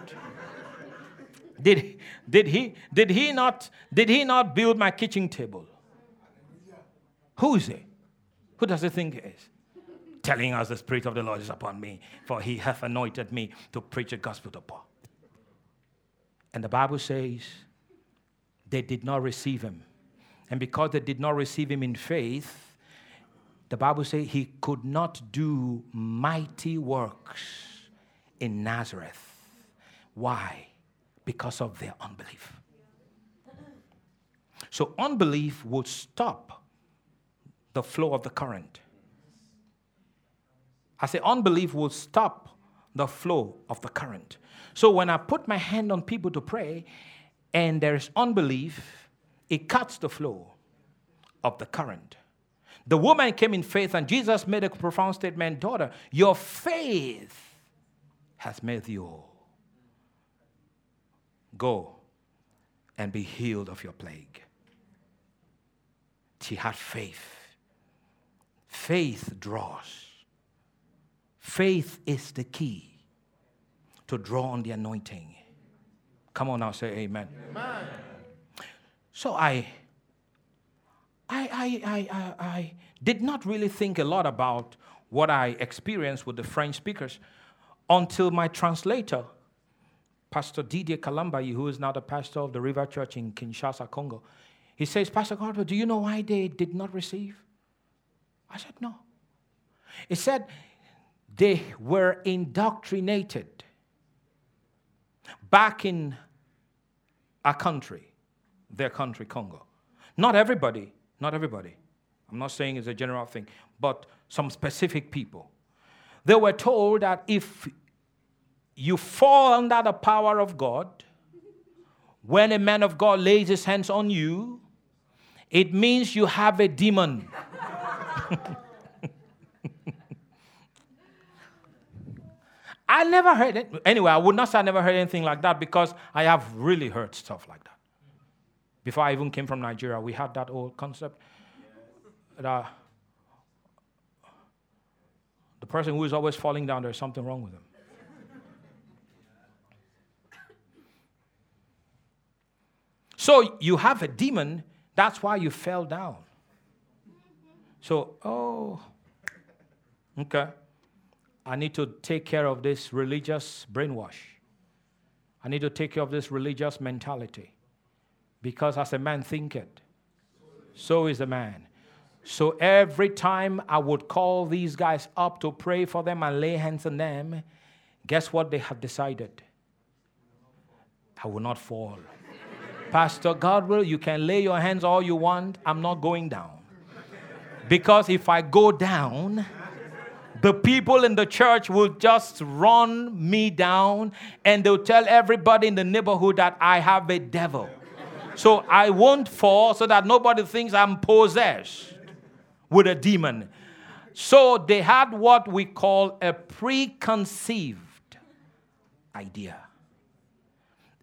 Did, did, he, did, he not, did he not build my kitchen table? Who is he? Who does he think he is? Telling us the Spirit of the Lord is upon me, for he hath anointed me to preach the gospel to poor. And the Bible says they did not receive him. And because they did not receive him in faith, the Bible says he could not do mighty works in Nazareth. Why? Because of their unbelief. So, unbelief would stop the flow of the current. I say, unbelief will stop the flow of the current. So, when I put my hand on people to pray and there's unbelief, it cuts the flow of the current. The woman came in faith, and Jesus made a profound statement Daughter, your faith has made you whole. Go and be healed of your plague. She had faith. Faith draws. Faith is the key to draw on the anointing. Come on now, say amen. amen. So I, I, I, I, I did not really think a lot about what I experienced with the French speakers until my translator, Pastor Didier Kalambayi, who is now the pastor of the River Church in Kinshasa, Congo, he says, Pastor Carter, do you know why they did not receive? I said, No. He said, they were indoctrinated back in our country, their country, Congo. Not everybody, not everybody. I'm not saying it's a general thing, but some specific people. They were told that if you fall under the power of God, When a man of God lays his hands on you, it means you have a demon. I never heard it. Anyway, I would not say I never heard anything like that because I have really heard stuff like that. Before I even came from Nigeria, we had that old concept that uh, the person who is always falling down, there's something wrong with him. So you have a demon, that's why you fell down. So, oh, okay. I need to take care of this religious brainwash. I need to take care of this religious mentality. Because as a man thinketh, so is a man. So every time I would call these guys up to pray for them and lay hands on them, guess what they have decided? I will not fall. Pastor Godwill, you can lay your hands all you want. I'm not going down. Because if I go down, the people in the church will just run me down and they'll tell everybody in the neighborhood that I have a devil. So I won't fall so that nobody thinks I'm possessed with a demon. So they had what we call a preconceived idea.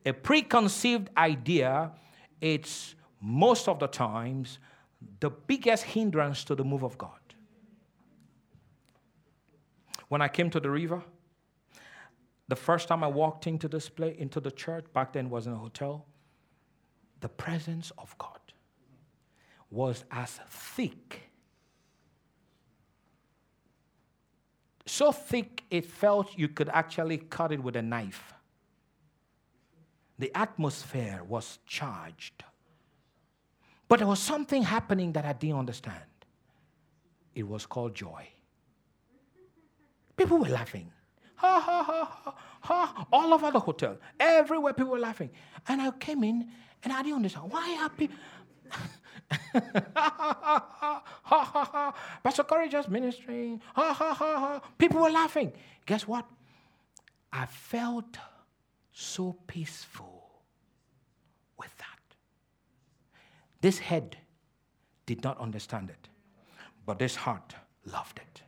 A preconceived idea, it's most of the times the biggest hindrance to the move of God. When I came to the river, the first time I walked into this place, into the church, back then was in a hotel, the presence of God was as thick. So thick it felt you could actually cut it with a knife. The atmosphere was charged. But there was something happening that I didn't understand. It was called joy. People were laughing. Ha ha ha ha ha. All over the hotel. Everywhere people were laughing. And I came in and I didn't understand why are people. Ha ha ha ha ha ha ha. Pastor Corey just ministering. Ha, ha, ha, ha. People were laughing. Guess what? I felt so peaceful with that. This head did not understand it, but this heart loved it.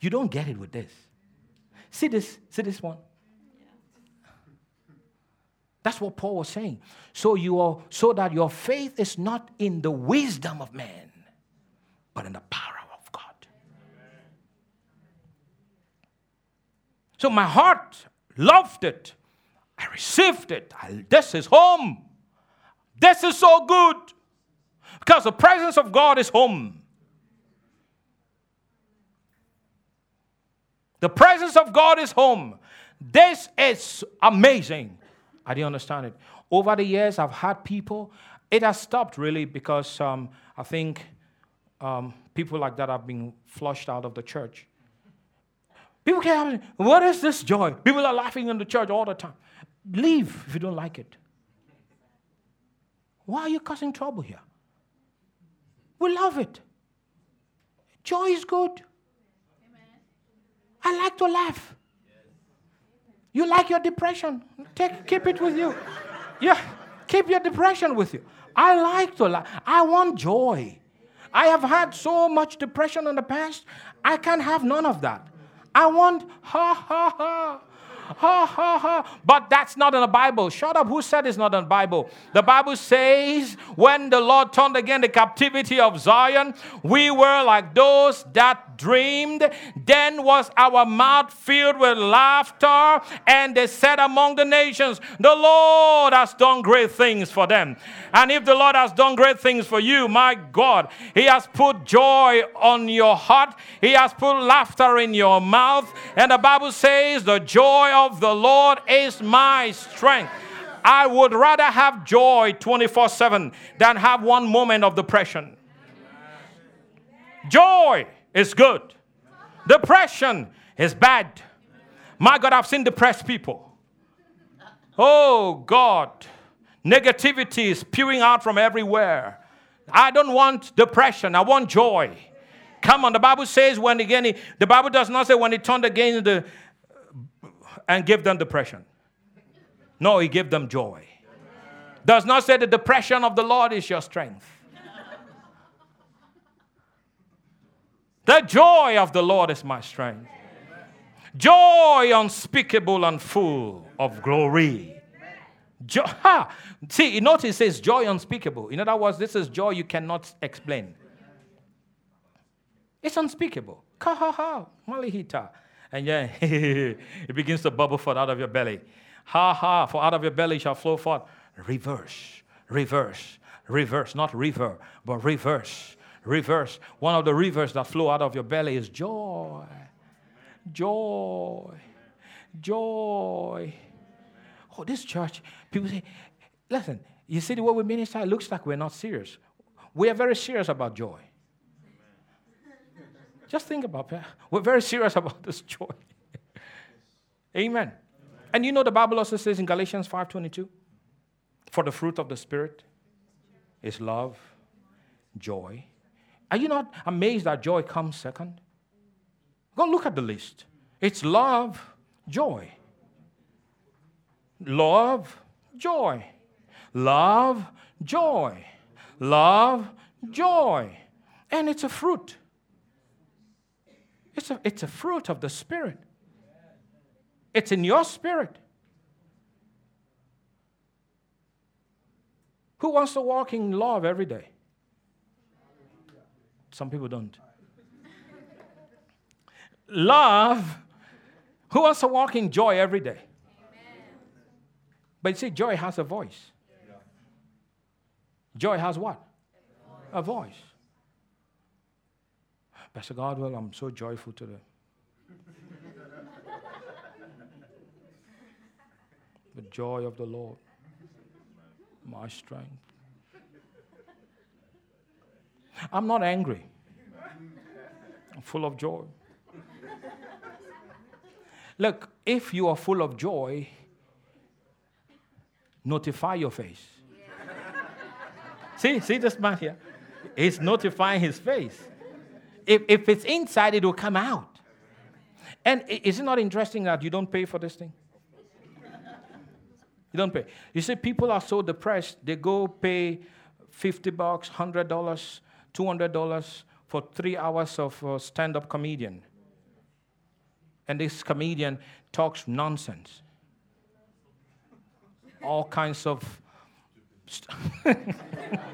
You don't get it with this. See this, see this one? That's what Paul was saying. So you are so that your faith is not in the wisdom of man, but in the power of God. So my heart loved it. I received it. I, this is home. This is so good. Because the presence of God is home. The presence of God is home. This is amazing. I didn't understand it. Over the years, I've had people, it has stopped really because um, I think um, people like that have been flushed out of the church. People can't, what is this joy? People are laughing in the church all the time. Leave if you don't like it. Why are you causing trouble here? We love it. Joy is good. Amen. I like to laugh. You like your depression. Take, keep it with you. Yeah, keep your depression with you. I like to laugh. I want joy. I have had so much depression in the past. I can't have none of that. I want ha ha ha. Ha ha ha. But that's not in the Bible. Shut up. Who said it's not in the Bible? The Bible says when the Lord turned again the captivity of Zion, we were like those that dreamed. Then was our mouth filled with laughter, and they said among the nations, The Lord has done great things for them. And if the Lord has done great things for you, my God, He has put joy on your heart, He has put laughter in your mouth. And the Bible says, The joy of the Lord is my strength. I would rather have joy 24 7 than have one moment of depression. Joy is good, depression is bad. My God, I've seen depressed people. Oh, God. Negativity is spewing out from everywhere. I don't want depression, I want joy. Come on, the Bible says when again, the Bible does not say when he turned again the and give them depression. No, he gave them joy. Does not say the depression of the Lord is your strength. The joy of the Lord is my strength. Joy unspeakable and full of glory. Jo- ha! See, notice it says joy unspeakable. In other words, this is joy you cannot explain. It's unspeakable. Ka ha ha, malihita. And yeah, it begins to bubble forth out of your belly. Ha ha, for out of your belly shall flow forth reverse, reverse, reverse, not river, but reverse, reverse. One of the rivers that flow out of your belly is joy, joy, joy. Oh, this church, people say, listen, you see the way we minister, it looks like we're not serious. We are very serious about joy. Just think about that. We're very serious about this joy. Amen. And you know the Bible also says in Galatians 5:22, for the fruit of the spirit is love, joy. Are you not amazed that joy comes second? Go look at the list. It's love, joy. Love, joy. Love, joy. Love, joy. And it's a fruit. It's a, it's a fruit of the Spirit. It's in your spirit. Who wants to walk in love every day? Some people don't. Love. Who wants to walk in joy every day? But you see, joy has a voice. Joy has what? A voice. Pastor Godwill, I'm so joyful today. the joy of the Lord, my strength. I'm not angry. I'm full of joy. Look, if you are full of joy, notify your face. see, see this man here? He's notifying his face. If, if it's inside, it will come out. And is it not interesting that you don't pay for this thing? You don't pay. You see, people are so depressed, they go pay 50 bucks, $100, $200 for three hours of uh, stand up comedian. And this comedian talks nonsense. All kinds of. St-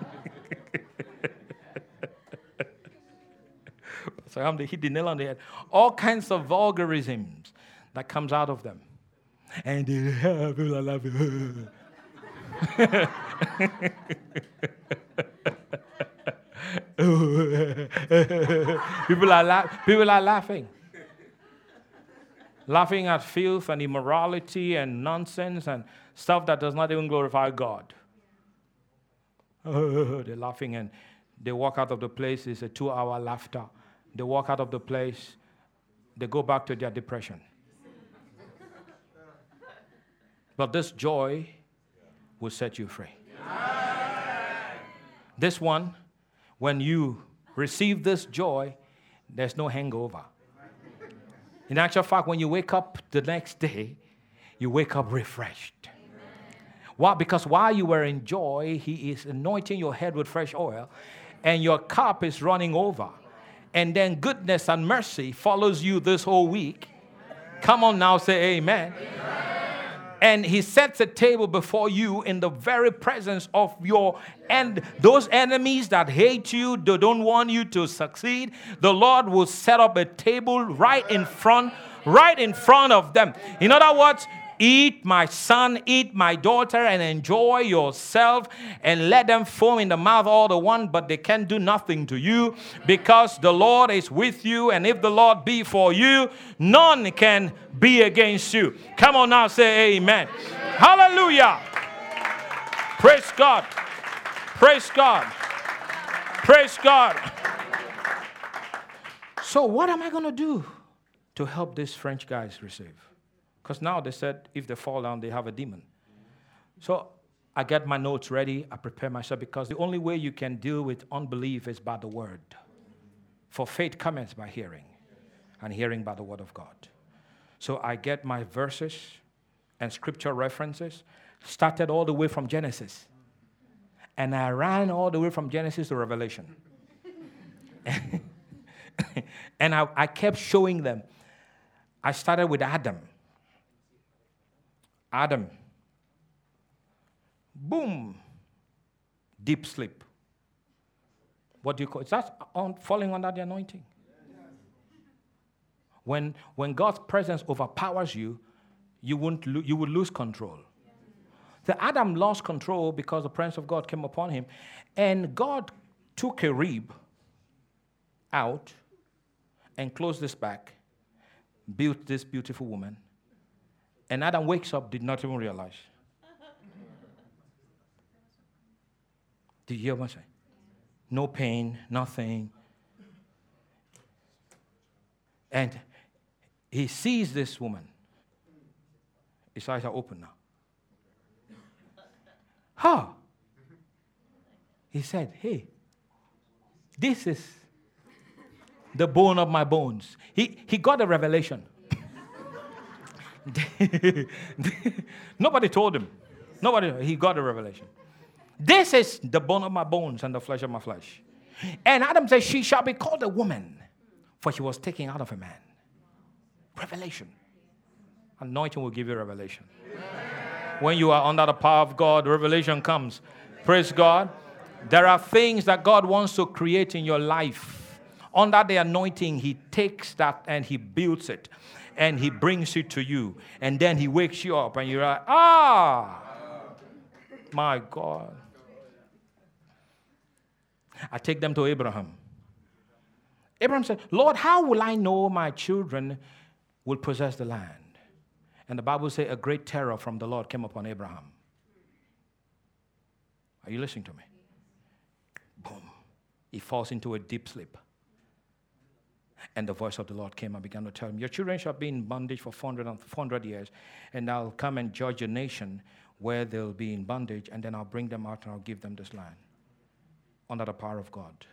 So the, hit the nail on the head. All kinds of vulgarisms that comes out of them. And they people are laughing. people, are la- people are laughing. Laughing at filth and immorality and nonsense and stuff that does not even glorify God. Oh, they're laughing and they walk out of the place. It's a two hour laughter. They walk out of the place, they go back to their depression. But this joy will set you free. This one, when you receive this joy, there's no hangover. In actual fact, when you wake up the next day, you wake up refreshed. Why? Because while you were in joy, He is anointing your head with fresh oil, and your cup is running over and then goodness and mercy follows you this whole week. Come on now, say amen. amen. And he sets a table before you in the very presence of your and those enemies that hate you, they don't want you to succeed. The Lord will set up a table right in front, right in front of them. In other words, Eat, my son, eat, my daughter, and enjoy yourself, and let them foam in the mouth all the one, but they can do nothing to you because the Lord is with you. And if the Lord be for you, none can be against you. Come on now, say amen. amen. Hallelujah. Praise God. Praise God. Praise God. So, what am I going to do to help these French guys receive? Because now they said if they fall down, they have a demon. So I get my notes ready, I prepare myself because the only way you can deal with unbelief is by the word. For faith cometh by hearing, and hearing by the word of God. So I get my verses, and scripture references started all the way from Genesis. And I ran all the way from Genesis to Revelation. and I, I kept showing them. I started with Adam. Adam. Boom. Deep sleep. What do you call it? that on, falling under the anointing? When, when God's presence overpowers you, you, won't lo- you will lose control. The Adam lost control because the presence of God came upon him. And God took a rib out and closed this back, built this beautiful woman. And Adam wakes up, did not even realize. Did you hear what I'm saying? No pain, nothing. And he sees this woman. His eyes are open now. Huh? He said, Hey, this is the bone of my bones. He, he got a revelation. Nobody told him. Nobody, he got a revelation. This is the bone of my bones and the flesh of my flesh. And Adam says, She shall be called a woman, for she was taken out of a man. Revelation. Anointing will give you revelation. When you are under the power of God, revelation comes. Praise God. There are things that God wants to create in your life. Under the anointing, He takes that and He builds it and He brings it to you. And then He wakes you up and you're like, ah, my God. I take them to Abraham. Abraham said, Lord, how will I know my children will possess the land? And the Bible says a great terror from the Lord came upon Abraham. Are you listening to me? Boom. He falls into a deep sleep. And the voice of the Lord came and began to tell him, Your children shall be in bondage for 400, 400 years, and I'll come and judge a nation where they'll be in bondage, and then I'll bring them out and I'll give them this land. Under the power of God,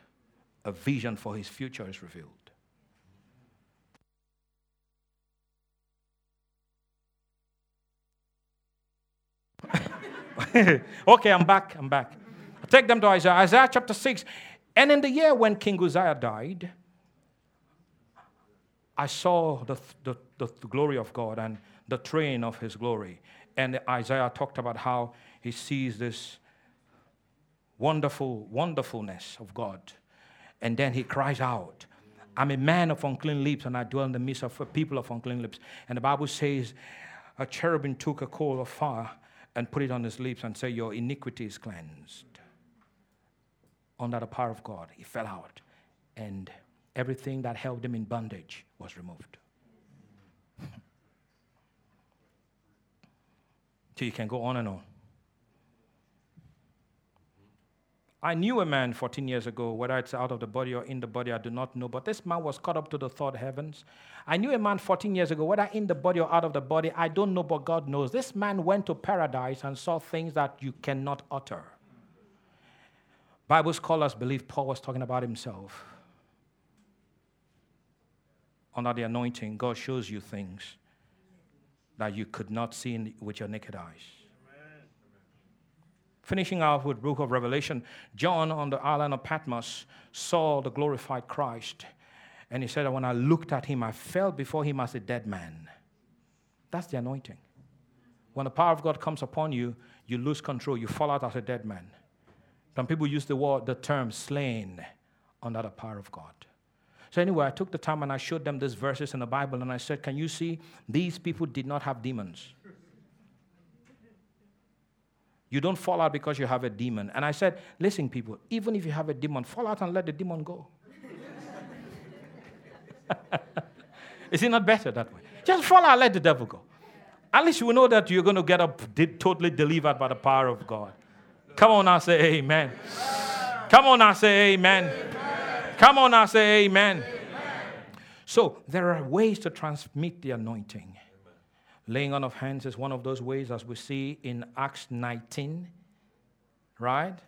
a vision for his future is revealed. okay, I'm back. I'm back. I take them to Isaiah. Isaiah chapter 6. And in the year when King Uzziah died, I saw the, the, the, glory of God and the train of his glory. And Isaiah talked about how he sees this wonderful wonderfulness of God. And then he cries out, I'm a man of unclean lips, and I dwell in the midst of a people of unclean lips. And the Bible says, a cherubim took a coal of fire and put it on his lips and say, Your iniquity is cleansed. Under the power of God, he fell out, and everything that held him in bondage was removed. so you can go on and on. I knew a man 14 years ago, whether it's out of the body or in the body, I do not know, but this man was caught up to the third heavens. I knew a man 14 years ago, whether in the body or out of the body, I don't know, but God knows. This man went to paradise and saw things that you cannot utter. Bible scholars believe Paul was talking about himself. Under the anointing, God shows you things that you could not see with your naked eyes. Finishing off with book of Revelation, John on the island of Patmos saw the glorified Christ. And he said when I looked at him, I fell before him as a dead man. That's the anointing. When the power of God comes upon you, you lose control. You fall out as a dead man. Some people use the word, the term slain under the power of God. So anyway, I took the time and I showed them these verses in the Bible and I said, Can you see these people did not have demons? You don't fall out because you have a demon. And I said, listen, people, even if you have a demon, fall out and let the demon go. Is it not better that way? Just fall out, and let the devil go. At least you know that you're going to get up totally delivered by the power of God. Come on now, say amen. amen. Come on now, say amen. amen. Come on now, say amen. amen. So there are ways to transmit the anointing. Laying on of hands is one of those ways, as we see in Acts 19, right?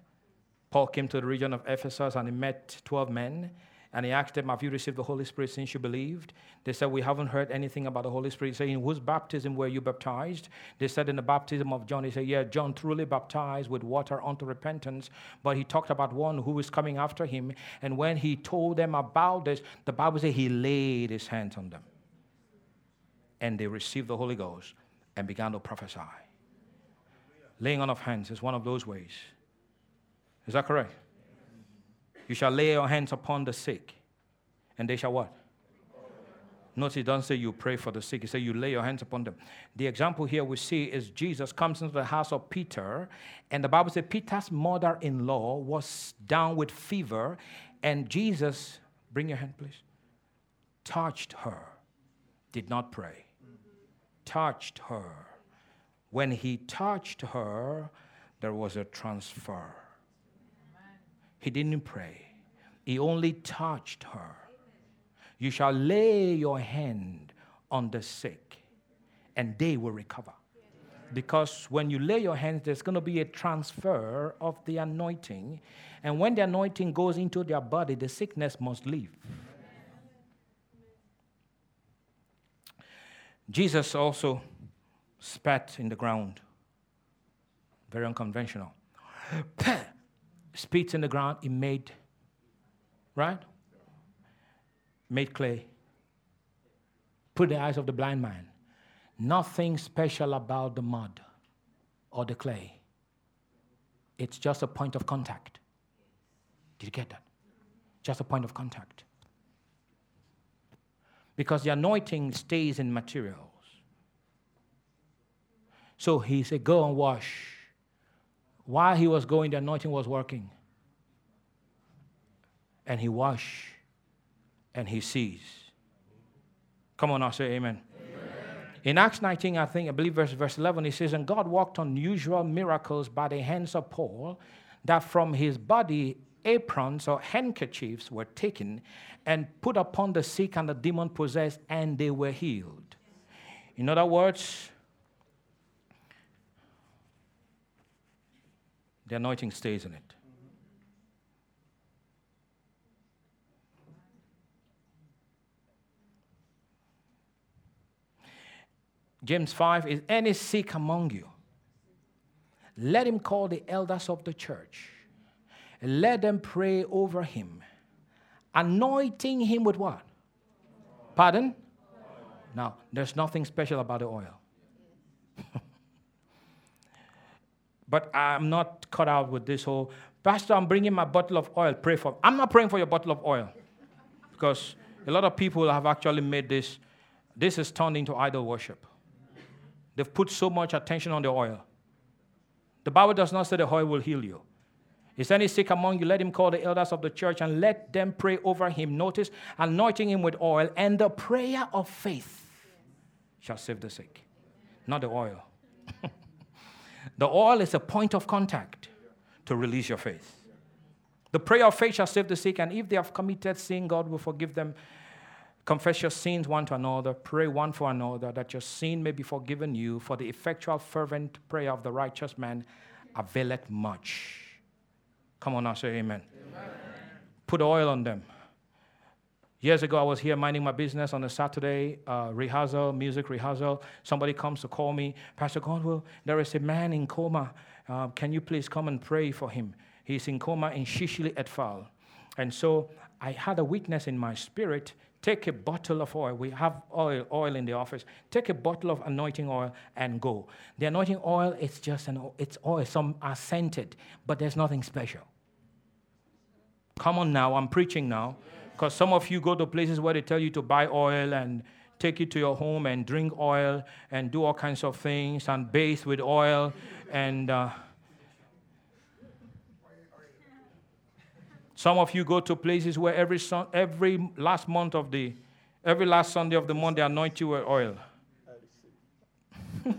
Paul came to the region of Ephesus and he met 12 men, And he asked them, Have you received the Holy Spirit since you believed? They said, We haven't heard anything about the Holy Spirit. He said, In whose baptism were you baptized? They said, In the baptism of John. He said, Yeah, John truly baptized with water unto repentance. But he talked about one who is coming after him. And when he told them about this, the Bible says he laid his hands on them. And they received the Holy Ghost and began to prophesy. Laying on of hands is one of those ways. Is that correct? You shall lay your hands upon the sick, and they shall what? Notice he doesn't say you pray for the sick. He says you lay your hands upon them. The example here we see is Jesus comes into the house of Peter, and the Bible says Peter's mother-in-law was down with fever, and Jesus, bring your hand please, touched her, did not pray, touched her. When he touched her, there was a transfer. He didn't pray, he only touched her. You shall lay your hand on the sick, and they will recover. Because when you lay your hands, there's going to be a transfer of the anointing. And when the anointing goes into their body, the sickness must leave. Jesus also spat in the ground. Very unconventional spits in the ground, he made, right? Made clay. Put the eyes of the blind man. Nothing special about the mud or the clay. It's just a point of contact. Did you get that? Just a point of contact. Because the anointing stays in materials. So he said, Go and wash while he was going, the anointing was working. And he washed and he sees. Come on now, say amen. amen. In Acts 19, I think, I believe verse, verse 11, he says, And God worked unusual miracles by the hands of Paul, that from his body aprons or handkerchiefs were taken and put upon the sick and the demon possessed, and they were healed. In other words, the anointing stays in it. James 5 is any sick among you, let him call the elders of the church. Let them pray over him, anointing him with what? Pardon? Now, there's nothing special about the oil. But I'm not cut out with this whole, Pastor, I'm bringing my bottle of oil, pray for. I'm not praying for your bottle of oil. Because a lot of people have actually made this, this is turned into idol worship. They've put so much attention on the oil. The Bible does not say the oil will heal you. Is any sick among you? Let him call the elders of the church and let them pray over him. Notice, anointing him with oil, and the prayer of faith shall save the sick, not the oil. The oil is a point of contact to release your faith. The prayer of faith shall save the sick, and if they have committed sin, God will forgive them. Confess your sins one to another, pray one for another, that your sin may be forgiven you. For the effectual, fervent prayer of the righteous man availeth much. Come on now, say amen. amen. Put oil on them. Years ago, I was here minding my business on a Saturday uh, rehearsal, music rehearsal. Somebody comes to call me, Pastor Godwill, there is a man in coma. Uh, can you please come and pray for him? He's in coma in Shishili Etfal. And so I had a witness in my spirit. Take a bottle of oil. We have oil, oil in the office. Take a bottle of anointing oil and go. The anointing oil is just an it's oil. Some are scented, but there's nothing special. Come on now, I'm preaching now. Because some of you go to places where they tell you to buy oil and take it to your home and drink oil and do all kinds of things and bathe with oil and. Uh, Some of you go to places where every, son, every last month of the, every last Sunday of the month, they anoint you with oil.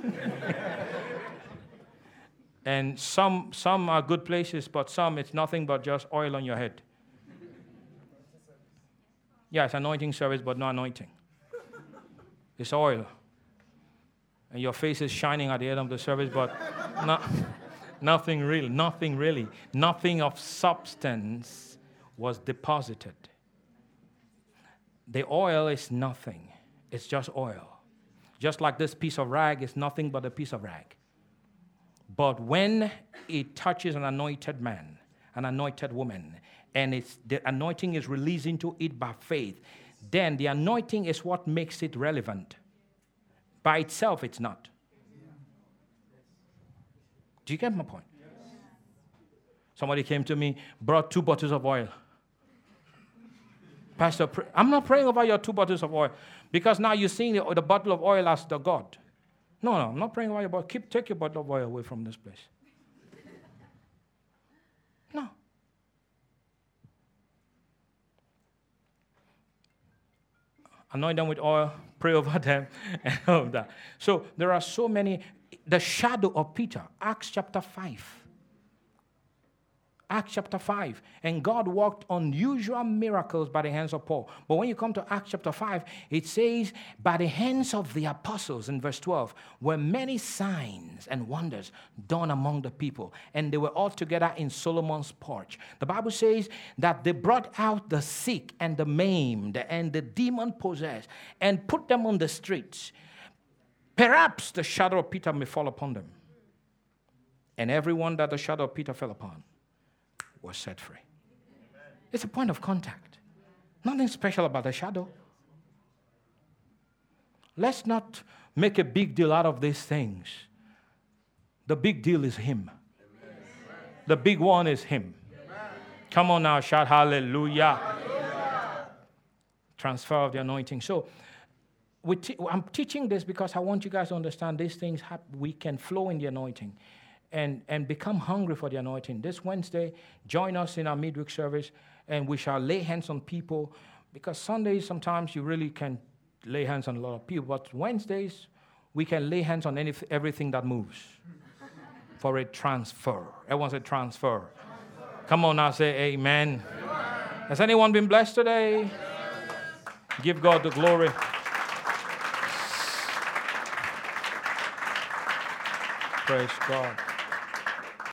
and some, some are good places, but some it's nothing but just oil on your head. Yeah, it's anointing service, but no anointing. It's oil. And your face is shining at the end of the service, but not, nothing real, nothing really, nothing of substance was deposited. the oil is nothing, it's just oil. Just like this piece of rag is nothing but a piece of rag. But when it touches an anointed man, an anointed woman, and it's, the anointing is released into it by faith, then the anointing is what makes it relevant. By itself, it's not. Do you get my point? Somebody came to me, brought two bottles of oil. Pastor, I'm not praying over your two bottles of oil because now you're seeing the, the bottle of oil as the God. No, no, I'm not praying over your bottle. Keep, take your bottle of oil away from this place. No. Anoint them with oil, pray over them, and all of that. So there are so many. The shadow of Peter, Acts chapter 5. Acts chapter 5. And God worked unusual miracles by the hands of Paul. But when you come to Acts chapter 5, it says, by the hands of the apostles in verse 12 were many signs and wonders done among the people. And they were all together in Solomon's porch. The Bible says that they brought out the sick and the maimed and the demon possessed and put them on the streets. Perhaps the shadow of Peter may fall upon them. And everyone that the shadow of Peter fell upon was set free. It's a point of contact. Nothing special about the shadow. Let's not make a big deal out of these things. The big deal is Him. The big one is Him. Come on now, shout hallelujah. hallelujah. Transfer of the anointing. So, I'm teaching this because I want you guys to understand these things. we can flow in the anointing and, and become hungry for the anointing. This Wednesday, join us in our midweek service, and we shall lay hands on people because Sundays sometimes you really can lay hands on a lot of people, but Wednesdays we can lay hands on any, everything that moves for a transfer. Everyone say transfer. transfer. Come on now, say amen. amen. Has anyone been blessed today? Give God the glory. Praise God.